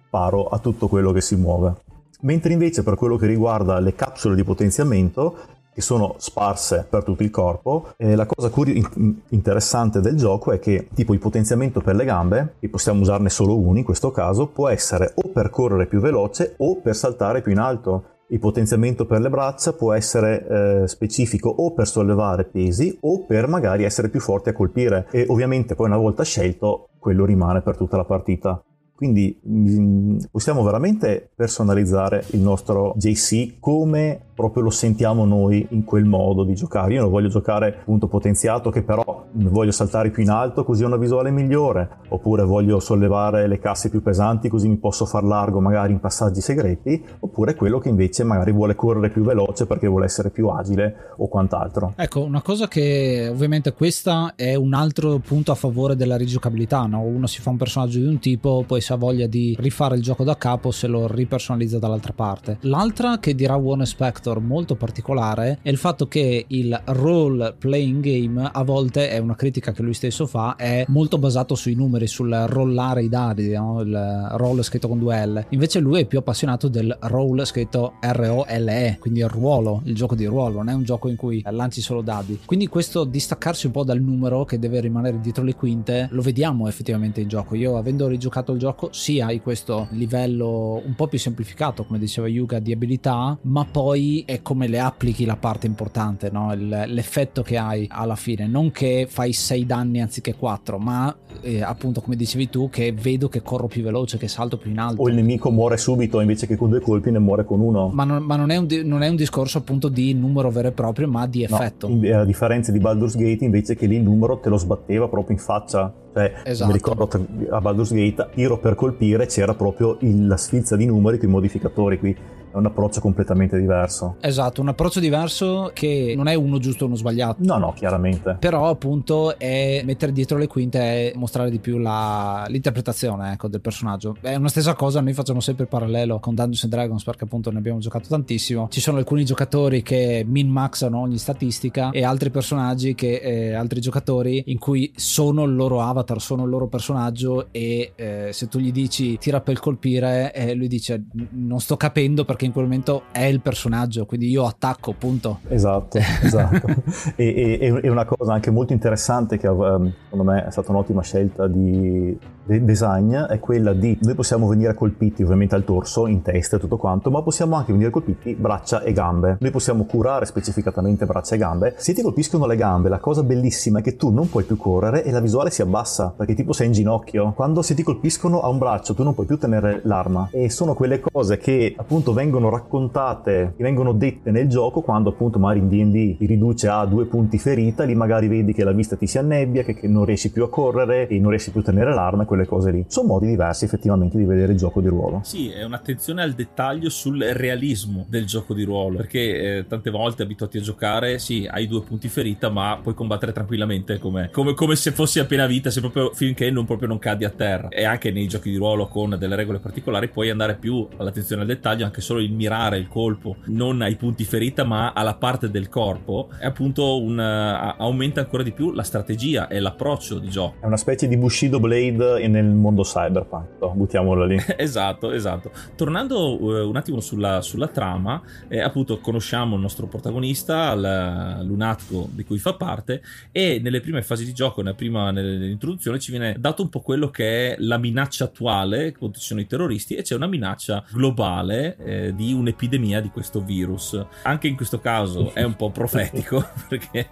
sparo a tutto quello che si muove. Mentre invece per quello che riguarda le capsule di potenziamento, che sono sparse per tutto il corpo. E la cosa curi- interessante del gioco è che tipo il potenziamento per le gambe, che possiamo usarne solo uno in questo caso, può essere o per correre più veloce o per saltare più in alto. Il potenziamento per le braccia può essere eh, specifico o per sollevare pesi o per magari essere più forti a colpire e ovviamente poi una volta scelto quello rimane per tutta la partita. Quindi mm, possiamo veramente personalizzare il nostro JC come proprio lo sentiamo noi in quel modo di giocare. Io non voglio giocare appunto potenziato che però voglio saltare più in alto così ho una visuale migliore, oppure voglio sollevare le casse più pesanti così mi posso far largo magari in passaggi segreti, oppure quello che invece magari vuole correre più veloce perché vuole essere più agile o quant'altro. Ecco, una cosa che ovviamente questa è un altro punto a favore della rigiocabilità, no? Uno si fa un personaggio di un tipo, poi ha voglia di rifare il gioco da capo se lo ripersonalizza dall'altra parte. L'altra che dirà One Spectre factor molto particolare è il fatto che il role playing game a volte è una critica che lui stesso fa è molto basato sui numeri sul rollare i dadi no? il roll scritto con due L invece lui è più appassionato del roll scritto R-O-L-E quindi il ruolo il gioco di ruolo non è un gioco in cui lanci solo dadi quindi questo distaccarsi un po' dal numero che deve rimanere dietro le quinte lo vediamo effettivamente in gioco io avendo rigiocato il gioco sì hai questo livello un po' più semplificato come diceva Yuga di abilità ma poi è come le applichi la parte importante, no? Il, l'effetto che hai alla fine, non che fai 6 danni anziché 4, ma eh, appunto come dicevi tu che vedo che corro più veloce, che salto più in alto. O il nemico muore subito invece che con due colpi ne muore con uno. Ma non, ma non, è, un, non è, un, discorso appunto di numero vero e proprio, ma di effetto. No, a differenza di Baldur's Gate invece che lì il numero te lo sbatteva proprio in faccia. Cioè, esatto. mi ricordo a Baldur's Gate, tiro per colpire, c'era proprio il, la sfilza di numeri con i modificatori qui è un approccio completamente diverso. Esatto, un approccio diverso che non è uno giusto o uno sbagliato. No, no, chiaramente. Però appunto è mettere dietro le quinte e mostrare di più la, l'interpretazione ecco, del personaggio. È una stessa cosa, noi facciamo sempre il parallelo con Dungeons and Dragons perché appunto ne abbiamo giocato tantissimo. Ci sono alcuni giocatori che min-maxano ogni statistica e altri personaggi che eh, altri giocatori in cui sono il loro avatar, sono il loro personaggio e eh, se tu gli dici tira per colpire eh, lui dice non sto capendo perché perché in quel momento è il personaggio, quindi io attacco, punto. Esatto, esatto. e, e, e, una cosa anche molto interessante che um, secondo me è stata un'ottima scelta di design è quella di noi possiamo venire colpiti ovviamente al torso, in testa e tutto quanto, ma possiamo anche venire colpiti braccia e gambe. Noi possiamo curare specificatamente braccia e gambe. Se ti colpiscono le gambe, la cosa bellissima è che tu non puoi più correre e la visuale si abbassa, perché tipo sei in ginocchio. Quando se ti colpiscono a un braccio, tu non puoi più tenere l'arma. E sono quelle cose che appunto vengono raccontate, che vengono dette nel gioco quando appunto magari in D&D ti riduce a due punti ferita, lì magari vedi che la vista ti si annebbia, che, che non riesci più a correre e non riesci più a tenere l'arma quelle cose lì. Sono modi diversi effettivamente di vedere il gioco di ruolo. Sì, è un'attenzione al dettaglio sul realismo del gioco di ruolo, perché eh, tante volte abituati a giocare, sì, hai due punti ferita, ma puoi combattere tranquillamente come, come, come se fossi appena vita, se proprio, finché non, proprio non cadi a terra. E anche nei giochi di ruolo con delle regole particolari puoi andare più all'attenzione al dettaglio, anche solo il mirare il colpo, non ai punti ferita, ma alla parte del corpo, è appunto un, uh, aumenta ancora di più la strategia e l'approccio di gioco. È una specie di Bushido Blade nel mondo cyberpunk, buttiamolo lì. esatto, esatto. Tornando uh, un attimo sulla, sulla trama, eh, appunto conosciamo il nostro protagonista, il lunatico di cui fa parte, e nelle prime fasi di gioco, nella prima, nell'introduzione, ci viene dato un po' quello che è la minaccia attuale, appunto ci sono i terroristi, e c'è una minaccia globale eh, di un'epidemia di questo virus. Anche in questo caso è un po' profetico, perché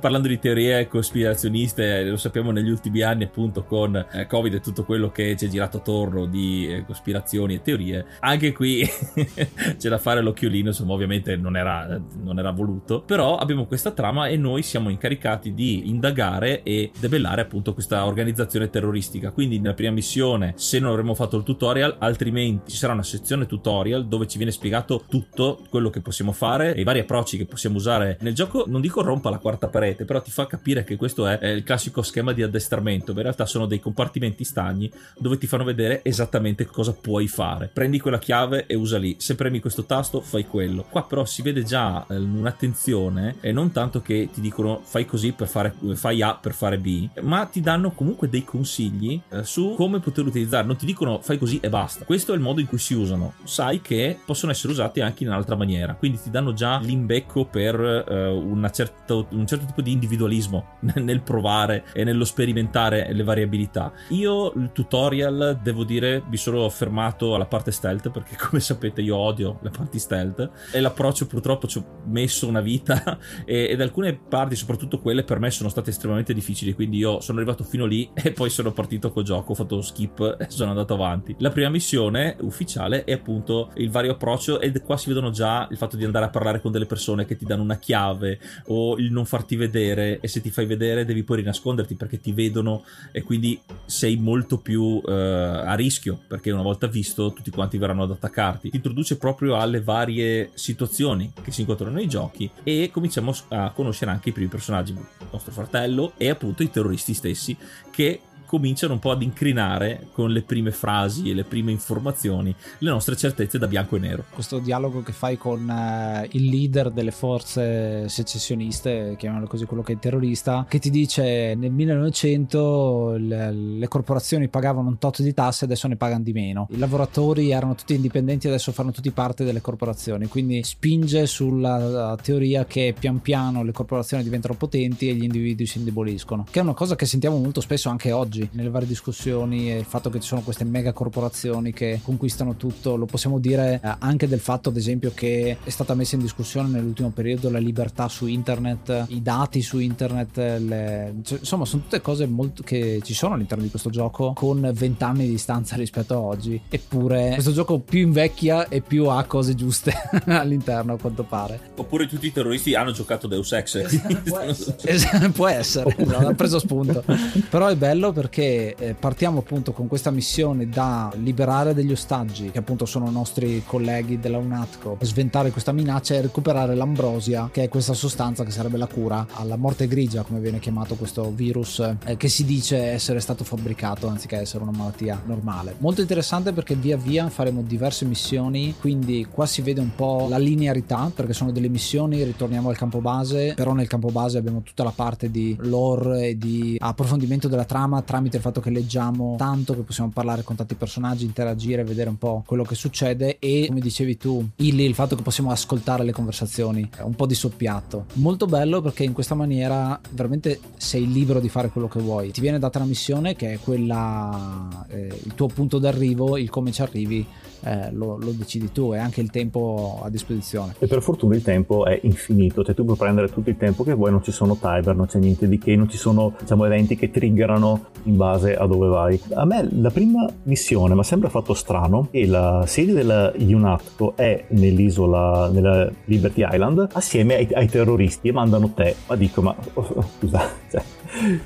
parlando di teorie cospirazioniste, lo sappiamo negli ultimi anni appunto con eh, Covid e tutto quello che ci è girato attorno di eh, cospirazioni e teorie, anche qui c'è da fare l'occhiolino, insomma ovviamente non era, non era voluto, però abbiamo questa trama e noi siamo incaricati di indagare e debellare appunto questa organizzazione terroristica. Quindi nella prima missione, se non avremmo fatto il tutorial, altrimenti ci sarà una sezione tutorial dove ci viene spiegato tutto quello che possiamo fare e i vari approcci che possiamo usare nel gioco. Non dico rompa la quarta parete, però ti fa capire che questo è il classico schema di addestramento. In realtà sono dei compartimenti stagni dove ti fanno vedere esattamente cosa puoi fare. Prendi quella chiave e usa lì. Se premi questo tasto, fai quello. Qua però si vede già eh, un'attenzione e non tanto che ti dicono fai così per fare fai A per fare B, ma ti danno comunque dei consigli eh, su come poter utilizzare. Non ti dicono fai così e basta. Questo è il modo in cui si usano. Sai che possono essere usati anche in un'altra maniera. Quindi ti danno già l'imbecco per eh, certo, un certo tipo di individualismo nel provare e nello sperimentare le variabilità. Io il tutorial devo dire mi sono fermato alla parte stealth perché come sapete io odio le parti stealth e l'approccio purtroppo ci ho messo una vita e, ed alcune parti soprattutto quelle per me sono state estremamente difficili quindi io sono arrivato fino lì e poi sono partito col gioco ho fatto skip e sono andato avanti. La prima missione ufficiale è appunto il vario approccio ed qua si vedono già il fatto di andare a parlare con delle persone che ti danno una chiave o il non farti vedere e se ti fai vedere devi poi rinasconderti perché ti vedono e quindi sei molto più eh, a rischio perché una volta visto tutti quanti verranno ad attaccarti. Ti introduce proprio alle varie situazioni che si incontrano nei giochi e cominciamo a conoscere anche i primi personaggi il nostro fratello e appunto i terroristi stessi che cominciano un po' ad incrinare con le prime frasi e le prime informazioni le nostre certezze da bianco e nero. Questo dialogo che fai con uh, il leader delle forze secessioniste, chiamiamolo così, quello che è il terrorista, che ti dice nel 1900 le, le corporazioni pagavano un tot di tasse, adesso ne pagano di meno. I lavoratori erano tutti indipendenti, adesso fanno tutti parte delle corporazioni, quindi spinge sulla teoria che pian piano le corporazioni diventano potenti e gli individui si indeboliscono, che è una cosa che sentiamo molto spesso anche oggi oggi nelle varie discussioni e il fatto che ci sono queste mega corporazioni che conquistano tutto, lo possiamo dire eh, anche del fatto ad esempio che è stata messa in discussione nell'ultimo periodo la libertà su internet, i dati su internet, le... cioè, insomma sono tutte cose molto che ci sono all'interno di questo gioco con 20 anni di distanza rispetto a oggi, eppure questo gioco più invecchia e più ha cose giuste all'interno a quanto pare. Oppure tutti i terroristi hanno giocato Deus Ex. può essere, può essere. ha preso spunto. Però è bello perché perché eh, partiamo appunto con questa missione da liberare degli ostaggi, che appunto sono nostri colleghi della UNATCO, sventare questa minaccia e recuperare l'ambrosia, che è questa sostanza che sarebbe la cura alla morte grigia, come viene chiamato questo virus, eh, che si dice essere stato fabbricato anziché essere una malattia normale. Molto interessante perché via via faremo diverse missioni, quindi qua si vede un po' la linearità, perché sono delle missioni, ritorniamo al campo base, però nel campo base abbiamo tutta la parte di lore e di approfondimento della trama tramite il fatto che leggiamo tanto, che possiamo parlare con tanti personaggi, interagire, vedere un po' quello che succede e come dicevi tu, Illy, il fatto che possiamo ascoltare le conversazioni, un po' di soppiatto. Molto bello perché in questa maniera veramente sei libero di fare quello che vuoi. Ti viene data una missione che è quella, eh, il tuo punto d'arrivo, il come ci arrivi eh, lo, lo, decidi tu e anche il tempo a disposizione. E per fortuna il tempo è infinito, cioè tu puoi prendere tutto il tempo che vuoi, non ci sono timer, non c'è niente di che, non ci sono diciamo, eventi che triggerano in base a dove vai. A me la prima missione mi ha sempre fatto strano e la sede della UNATCO è nell'isola, nella Liberty Island, assieme ai, ai terroristi e mandano te. Ma dico, ma oh, oh, scusa, cioè,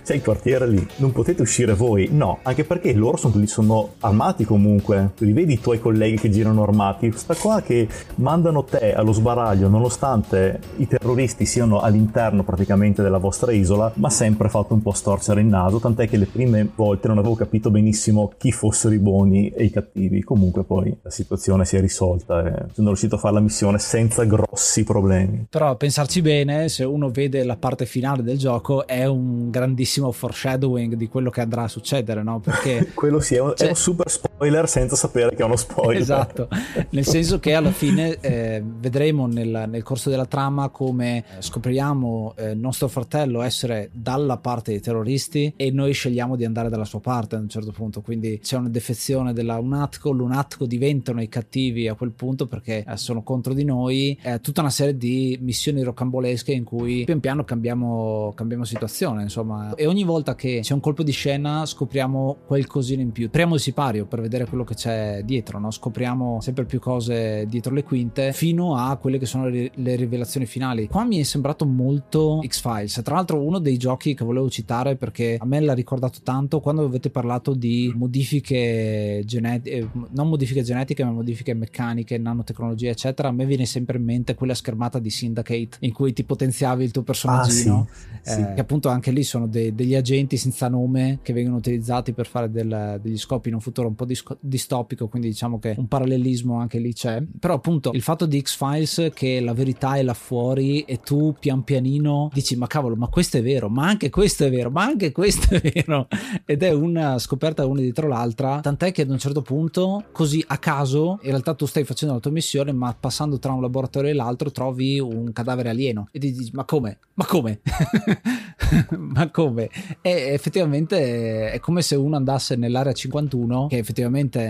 c'è il quartiere lì, non potete uscire voi? No, anche perché loro sono, sono armati comunque, li vedi i tuoi colleghi che girano armati, sta qua che mandano te allo sbaraglio nonostante i terroristi siano all'interno praticamente della vostra isola, ma sempre fatto un po' storcere il naso, tant'è che le prime volte non avevo capito benissimo chi fossero i buoni e i cattivi, comunque poi la situazione si è risolta e sono riuscito a fare la missione senza grossi problemi. Però a pensarci bene, se uno vede la parte finale del gioco è un grandissimo foreshadowing di quello che andrà a succedere, no? Perché quello sì, è un, cioè... è un, super spoiler senza sapere che è uno spoiler. Esatto, nel senso che alla fine eh, vedremo nel, nel, corso della trama come scopriamo eh, nostro fratello essere dalla parte dei terroristi e noi scegliamo di andare dalla sua parte a un certo punto, quindi c'è una defezione della UNATCO, l'UNATCO diventano i cattivi a quel punto perché eh, sono contro di noi, tutta una serie di missioni rocambolesche in cui pian piano cambiamo, cambiamo situazione, insomma insomma. E ogni volta che c'è un colpo di scena scopriamo qualcosina in più. Apriamo il sipario per vedere quello che c'è dietro, no? scopriamo sempre più cose dietro le quinte fino a quelle che sono le, le rivelazioni finali. Qua mi è sembrato molto X-Files, tra l'altro uno dei giochi che volevo citare perché a me l'ha ricordato tanto quando avete parlato di modifiche genetiche, eh, non modifiche genetiche ma modifiche meccaniche, nanotecnologie eccetera, a me viene sempre in mente quella schermata di Syndicate in cui ti potenziavi il tuo personaggino, ah, sì, eh, sì. che appunto anche lì sono de- degli agenti senza nome che vengono utilizzati per fare del, degli scopi in un futuro un po' distopico, quindi diciamo che un parallelismo anche lì c'è. Però appunto il fatto di X-Files che la verità è là fuori e tu pian pianino dici ma cavolo, ma questo è vero, ma anche questo è vero, ma anche questo è vero. Ed è una scoperta una dietro l'altra, tant'è che ad un certo punto, così a caso, in realtà tu stai facendo la tua missione, ma passando tra un laboratorio e l'altro trovi un cadavere alieno e ti dici ma come? Ma come? ma come? E effettivamente è come se uno andasse nell'area 51, che effettivamente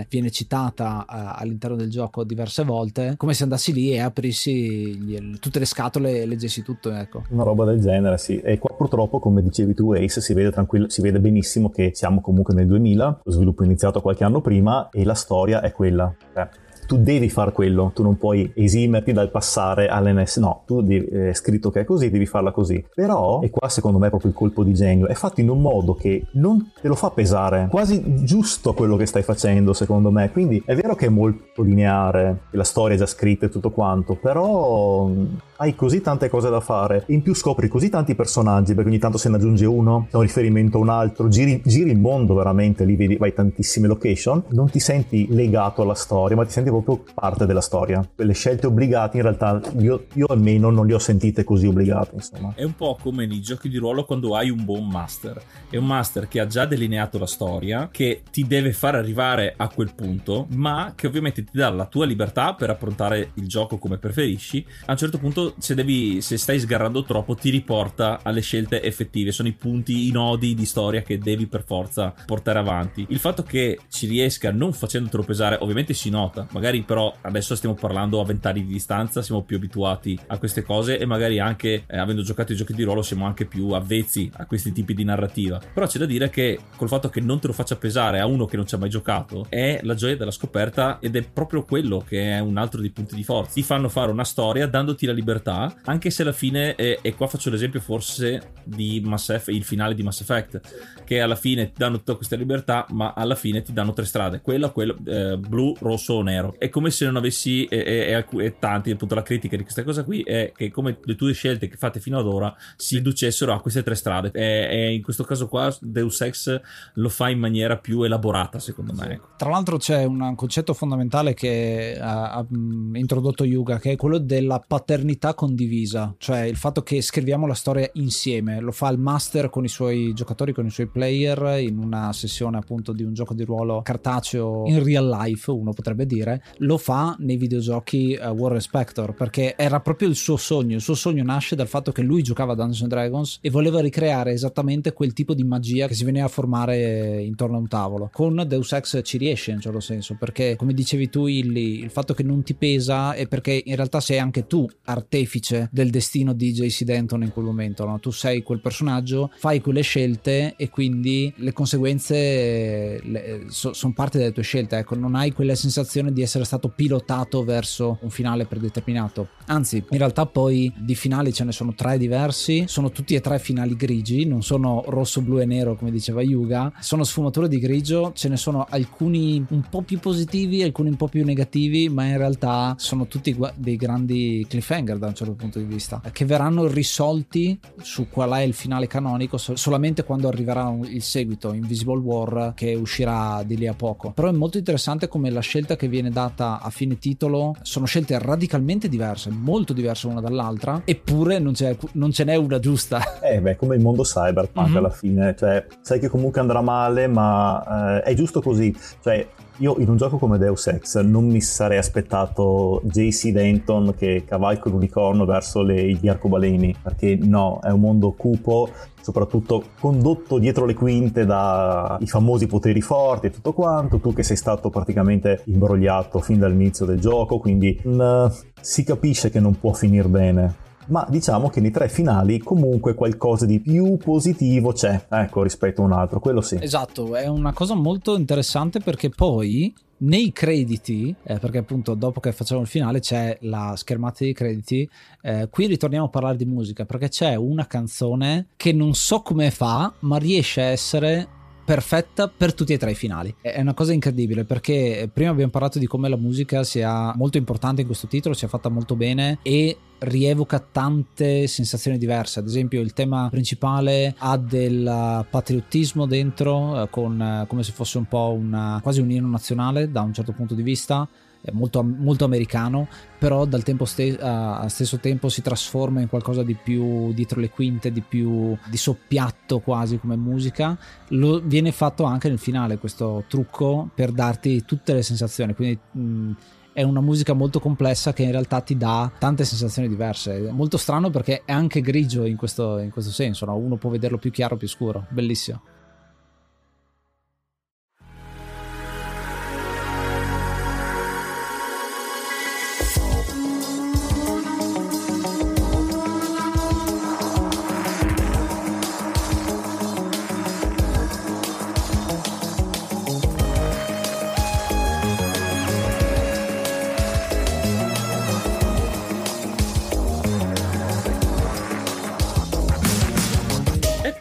viene citata uh, all'interno del gioco diverse volte, come se andassi lì e aprissi gli, tutte le scatole e leggessi tutto, ecco. Una roba del genere, sì. E qua purtroppo, come dicevi tu, Ace, si vede si vede benissimo che siamo comunque nel 2000, lo sviluppo è iniziato qualche anno prima e la storia è quella. Eh tu devi fare quello, tu non puoi esimerti dal passare all'NS, no, tu devi, è scritto che è così, devi farla così. Però, e qua secondo me è proprio il colpo di genio, è fatto in un modo che non te lo fa pesare, quasi giusto quello che stai facendo secondo me, quindi è vero che è molto lineare, che la storia è già scritta e tutto quanto, però hai così tante cose da fare, in più scopri così tanti personaggi, perché ogni tanto se ne aggiunge uno, c'è un riferimento a un altro, giri, giri il mondo veramente, lì vedi, vai tantissime location, non ti senti legato alla storia, ma ti senti proprio parte della storia. Quelle scelte obbligate in realtà io, io almeno non le ho sentite così obbligate, insomma. È un po' come nei giochi di ruolo quando hai un buon master. È un master che ha già delineato la storia, che ti deve far arrivare a quel punto, ma che ovviamente ti dà la tua libertà per approntare il gioco come preferisci. A un certo punto se, devi, se stai sgarrando troppo ti riporta alle scelte effettive, sono i punti, i nodi di storia che devi per forza portare avanti. Il fatto che ci riesca non facendotelo pesare ovviamente si nota, magari però adesso stiamo parlando a vent'anni di distanza, siamo più abituati a queste cose e magari anche eh, avendo giocato i giochi di ruolo siamo anche più avvezzi a questi tipi di narrativa. Però c'è da dire che col fatto che non te lo faccia pesare a uno che non ci ha mai giocato è la gioia della scoperta ed è proprio quello che è un altro dei punti di forza. Ti fanno fare una storia dandoti la libertà anche se alla fine, e, e qua faccio l'esempio forse di Mass Effect, il finale di Mass Effect, che alla fine ti danno tutta questa libertà, ma alla fine ti danno tre strade, quella, quella eh, blu, rosso o nero. È come se non avessi, e, e, e, tanti, appunto la critica di questa cosa qui è che come le tue scelte che fate fino ad ora si riducessero a queste tre strade. E, in questo caso qua Deus Ex lo fa in maniera più elaborata, secondo me. Ecco. Tra l'altro c'è un concetto fondamentale che ha, ha introdotto Yuga, che è quello della paternità condivisa, cioè il fatto che scriviamo la storia insieme, lo fa il master con i suoi giocatori, con i suoi player in una sessione appunto di un gioco di ruolo cartaceo in real life, uno potrebbe dire, lo fa nei videogiochi uh, War Spector perché era proprio il suo sogno, il suo sogno nasce dal fatto che lui giocava a Dungeons Dragons e voleva ricreare esattamente quel tipo di magia che si veniva a formare intorno a un tavolo. Con Deus Ex ci riesce in un certo senso perché come dicevi tu Illy, il fatto che non ti pesa è perché in realtà sei anche tu artefice del destino di JC Denton in quel momento. No? Tu sei quel personaggio, fai quelle scelte e quindi le conseguenze sono parte delle tue scelte. Ecco, non hai quella sensazione di essere stato pilotato verso un finale predeterminato. Anzi, in realtà poi di finali ce ne sono tre diversi, sono tutti e tre finali grigi, non sono rosso, blu e nero come diceva Yuga, sono sfumature di grigio, ce ne sono alcuni un po' più positivi, alcuni un po' più negativi, ma in realtà sono tutti dei grandi cliffhanger da un certo punto di vista, che verranno risolti su qual è il finale canonico solamente quando arriverà il seguito, Invisible War, che uscirà di lì a poco. Però è molto interessante come la scelta che viene data a fine titolo sono scelte radicalmente diverse, molto diverse una dall'altra, eppure non, non ce n'è una giusta. Eh beh, come il mondo cyberpunk mm-hmm. alla fine, cioè sai che comunque andrà male, ma eh, è giusto così. Cioè, io in un gioco come Deus Ex non mi sarei aspettato JC Denton che cavalca l'unicorno verso le, gli arcobaleni, perché no, è un mondo cupo, soprattutto condotto dietro le quinte dai famosi poteri forti e tutto quanto, tu che sei stato praticamente imbrogliato fin dall'inizio del gioco, quindi mh, mm, si capisce che non può finire bene ma diciamo che nei tre finali comunque qualcosa di più positivo c'è, ecco, rispetto a un altro, quello sì. Esatto, è una cosa molto interessante perché poi nei crediti, eh, perché appunto dopo che facciamo il finale c'è la schermata dei crediti, eh, qui ritorniamo a parlare di musica perché c'è una canzone che non so come fa, ma riesce a essere perfetta per tutti e tre i finali. È una cosa incredibile perché prima abbiamo parlato di come la musica sia molto importante in questo titolo, sia fatta molto bene e rievoca tante sensazioni diverse. Ad esempio, il tema principale ha del patriottismo dentro, eh, con, eh, come se fosse un po' una, quasi un inno nazionale da un certo punto di vista molto, molto americano, però dal ste- a stesso tempo si trasforma in qualcosa di più dietro le quinte, di più di soppiatto quasi come musica. Lo viene fatto anche nel finale questo trucco per darti tutte le sensazioni, quindi mh, è una musica molto complessa che in realtà ti dà tante sensazioni diverse. È molto strano perché è anche grigio in questo, in questo senso, no? uno può vederlo più chiaro più scuro, bellissimo.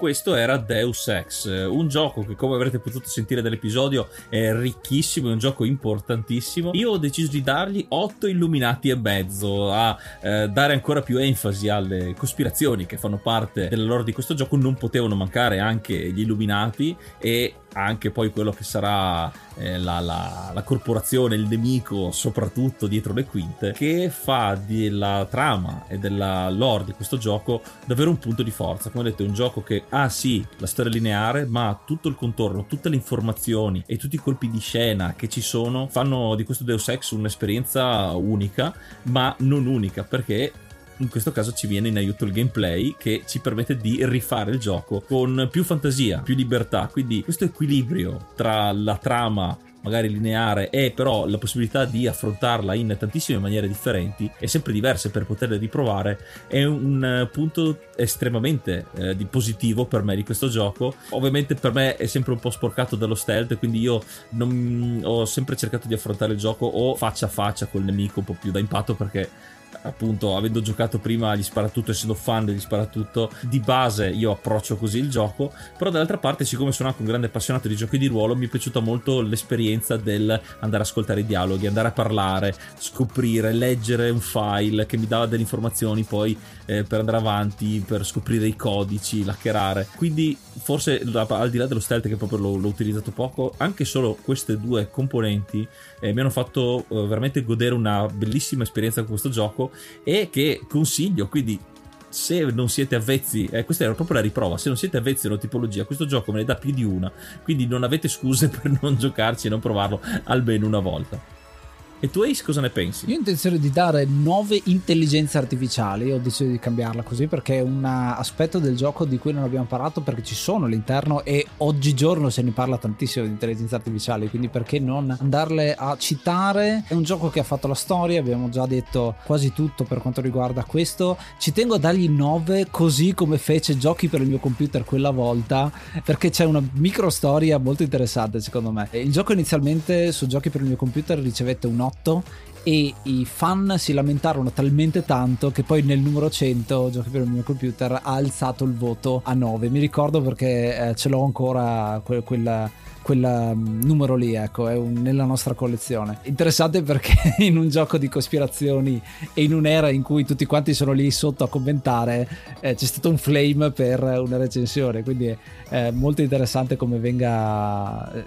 Questo era Deus Ex, un gioco che come avrete potuto sentire dall'episodio è ricchissimo, è un gioco importantissimo. Io ho deciso di dargli 8 illuminati e mezzo, a eh, dare ancora più enfasi alle cospirazioni che fanno parte della lore di questo gioco, non potevano mancare anche gli illuminati e anche poi quello che sarà eh, la, la, la, corporazione, il nemico, soprattutto dietro le quinte, che fa della trama e della lore di questo gioco davvero un punto di forza. Come detto, è un gioco che ha sì la storia lineare, ma tutto il contorno, tutte le informazioni e tutti i colpi di scena che ci sono fanno di questo Deus Ex un'esperienza unica, ma non unica perché in questo caso ci viene in aiuto il gameplay che ci permette di rifare il gioco con più fantasia, più libertà. Quindi questo equilibrio tra la trama magari lineare e però la possibilità di affrontarla in tantissime maniere differenti e sempre diverse per poterle riprovare è un eh, punto estremamente eh, di positivo per me di questo gioco ovviamente per me è sempre un po' sporcato dallo stealth quindi io non, ho sempre cercato di affrontare il gioco o faccia a faccia col nemico un po' più da impatto perché appunto avendo giocato prima agli sparatutto essendo fan degli sparatutto di base io approccio così il gioco però dall'altra parte siccome sono anche un grande appassionato di giochi di ruolo mi è piaciuta molto l'esperienza del andare a ascoltare i dialoghi andare a parlare scoprire leggere un file che mi dava delle informazioni poi eh, per andare avanti per scoprire i codici laccherare quindi forse al di là dello stealth che proprio l'ho, l'ho utilizzato poco anche solo queste due componenti eh, mi hanno fatto eh, veramente godere una bellissima esperienza con questo gioco e che consiglio, quindi se non siete avvezzi, eh, questa era proprio la riprova, se non siete avvezzi a una tipologia, questo gioco me ne dà più di una, quindi non avete scuse per non giocarci e non provarlo almeno una volta. E tu Ace cosa ne pensi? Io ho intenzione di dare nuove intelligenze artificiali, ho deciso di cambiarla così perché è un aspetto del gioco di cui non abbiamo parlato perché ci sono all'interno e oggigiorno se ne parla tantissimo di intelligenze artificiali, quindi perché non andarle a citare? È un gioco che ha fatto la storia, abbiamo già detto quasi tutto per quanto riguarda questo. Ci tengo a dargli 9 così come fece giochi per il mio computer quella volta perché c'è una micro storia molto interessante secondo me. Il gioco inizialmente su giochi per il mio computer ricevette un 8 8 e i fan si lamentarono talmente tanto che poi nel numero 100 giochi per il mio computer ha alzato il voto a 9 mi ricordo perché eh, ce l'ho ancora que- quella quel um, numero lì, ecco, è un, nella nostra collezione. Interessante perché in un gioco di cospirazioni e in un'era in cui tutti quanti sono lì sotto a commentare, eh, c'è stato un flame per una recensione, quindi è eh, molto interessante come venga... Eh,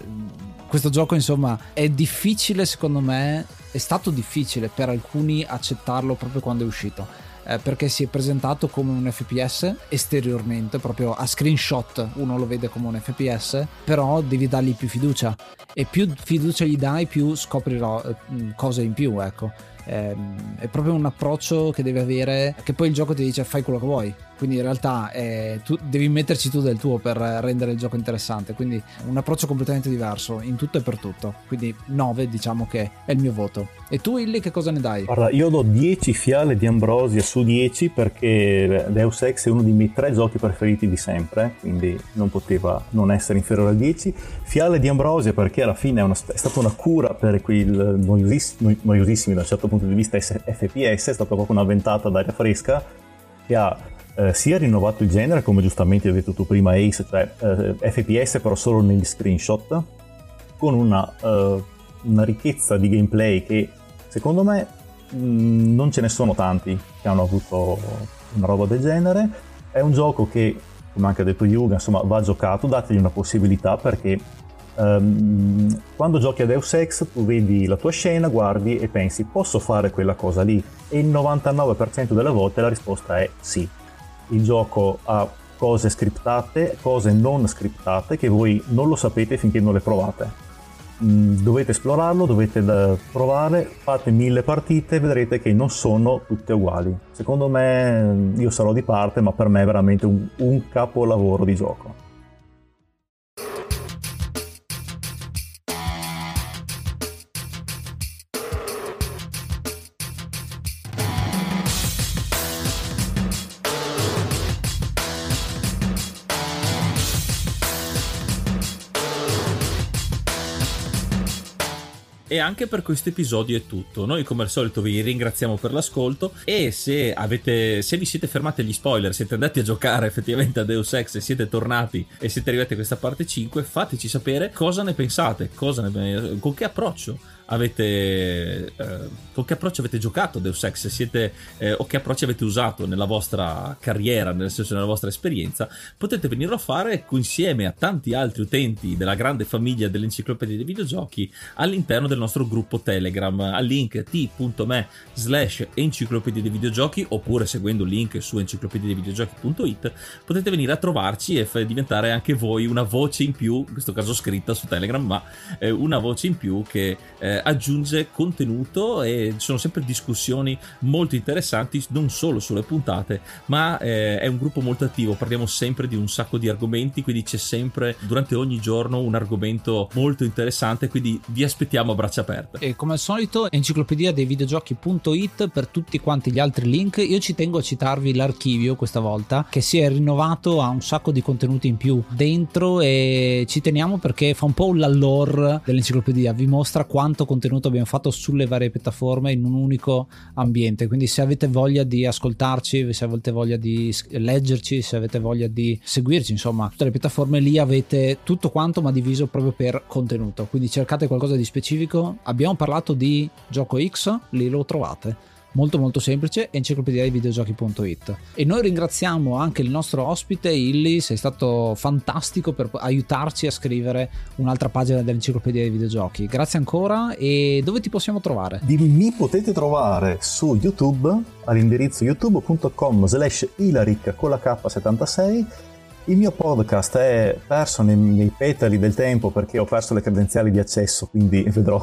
questo gioco insomma è difficile secondo me, è stato difficile per alcuni accettarlo proprio quando è uscito. Eh, perché si è presentato come un FPS esteriormente, proprio a screenshot uno lo vede come un FPS, però devi dargli più fiducia e più fiducia gli dai più scoprirò eh, cose in più, ecco ehm, è proprio un approccio che deve avere, che poi il gioco ti dice fai quello che vuoi. Quindi in realtà eh, tu devi metterci tu del tuo per rendere il gioco interessante. Quindi un approccio completamente diverso in tutto e per tutto. Quindi 9 diciamo che è il mio voto. E tu Illy che cosa ne dai? Guarda, io do 10 fiale di Ambrosia su 10 perché Deus Ex è uno dei miei tre giochi preferiti di sempre, quindi non poteva non essere inferiore a 10. Fiale di Ambrosia perché alla fine è, una, è stata una cura per quei noiosissimi, noiosissimi da un certo punto di vista FPS, è stata proprio una ventata d'aria fresca che ha eh, sia rinnovato il genere, come giustamente hai detto tu prima Ace, cioè eh, FPS però solo negli screenshot, con una, eh, una ricchezza di gameplay che secondo me mh, mm, non ce ne sono tanti che hanno avuto una roba del genere. È un gioco che, come anche ha detto Yuga, insomma, va giocato, dategli una possibilità perché um, quando giochi a Deus Ex tu vedi la tua scena, guardi e pensi posso fare quella cosa lì e il 99% delle volte la risposta è sì il gioco ha cose scriptate, cose non scriptate che voi non lo sapete finché non le provate. Mm, dovete esplorarlo, dovete eh, provare, fate mille partite e vedrete che non sono tutte uguali. Secondo me, mm, io sarò di parte, ma per me è veramente un, un capolavoro di gioco. E anche per questo episodio è tutto. Noi come al solito vi ringraziamo per l'ascolto e se, avete, se vi siete fermati agli spoiler, siete andati a giocare effettivamente a Deus Ex e siete tornati e siete arrivati a questa parte 5, fateci sapere cosa ne pensate, cosa ne, con che approccio avete eh, con che approccio avete giocato Deus Ex? Siete, eh, o che approccio avete usato nella vostra carriera nel senso nella vostra esperienza potete venirlo a fare insieme a tanti altri utenti della grande famiglia dell'enciclopedia dei videogiochi all'interno del nostro gruppo telegram. Al link t.me slash enciclopedia dei videogiochi oppure seguendo il link su enciclopediadeivideogiochi.it potete venire a trovarci e diventare anche voi una voce in più in questo caso scritta su telegram ma eh, una voce in più che eh, eh, aggiunge contenuto e ci sono sempre discussioni molto interessanti, non solo sulle puntate, ma eh, è un gruppo molto attivo, parliamo sempre di un sacco di argomenti, quindi c'è sempre durante ogni giorno un argomento molto interessante, quindi vi aspettiamo a braccia aperte. E come al solito, enciclopedia dei videogiochi.it per tutti quanti gli altri link. Io ci tengo a citarvi l'archivio questa volta, che si è rinnovato, ha un sacco di contenuti in più dentro e ci teniamo perché fa un po' l'allure dell'enciclopedia, vi mostra quanto contenuto abbiamo fatto sulle varie piattaforme in un unico ambiente. Quindi se avete voglia di ascoltarci, se avete voglia di leggerci, se avete voglia di seguirci, insomma, tutte le piattaforme lì avete tutto quanto ma diviso proprio per contenuto. Quindi cercate qualcosa di specifico. Abbiamo parlato di gioco X, lì lo trovate molto molto semplice enciclopedia dei videogiochi.it e noi ringraziamo anche il nostro ospite Illy sei stato fantastico per aiutarci a scrivere un'altra pagina dell'enciclopedia dei videogiochi. Grazie ancora e dove ti possiamo trovare? mi potete trovare su youtube all'indirizzo youtube.com slash ilaric con la k76 il mio podcast è perso nei, nei petali del tempo perché ho perso le credenziali di accesso quindi vedrò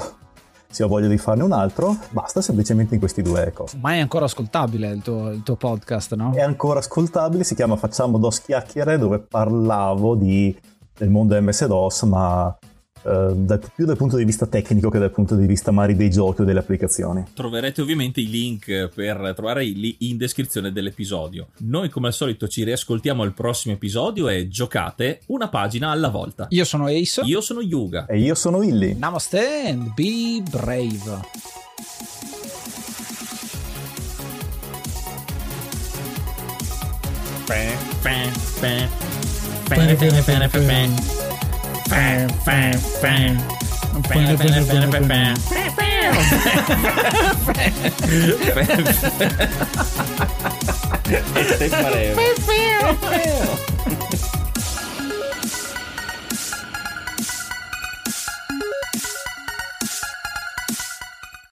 se ho voglia di farne un altro, basta semplicemente in questi due cose. Ma è ancora ascoltabile il tuo, il tuo podcast, no? È ancora ascoltabile, si chiama Facciamo dos chiacchiere, dove parlavo di, del mondo MS-DOS, ma dal, più dal punto di vista tecnico che dal punto di vista magari dei giochi o delle applicazioni. Troverete ovviamente i link per trovare lì in descrizione dell'episodio. Noi come al solito ci riascoltiamo al prossimo episodio e giocate una pagina alla volta. Io sono Ace. Io sono Yuga. E io sono Illy. Namaste and be brave. Bam, bam, bam. Bam, bam, bam, bam, bam. Bam, bam, bam. Este es para él.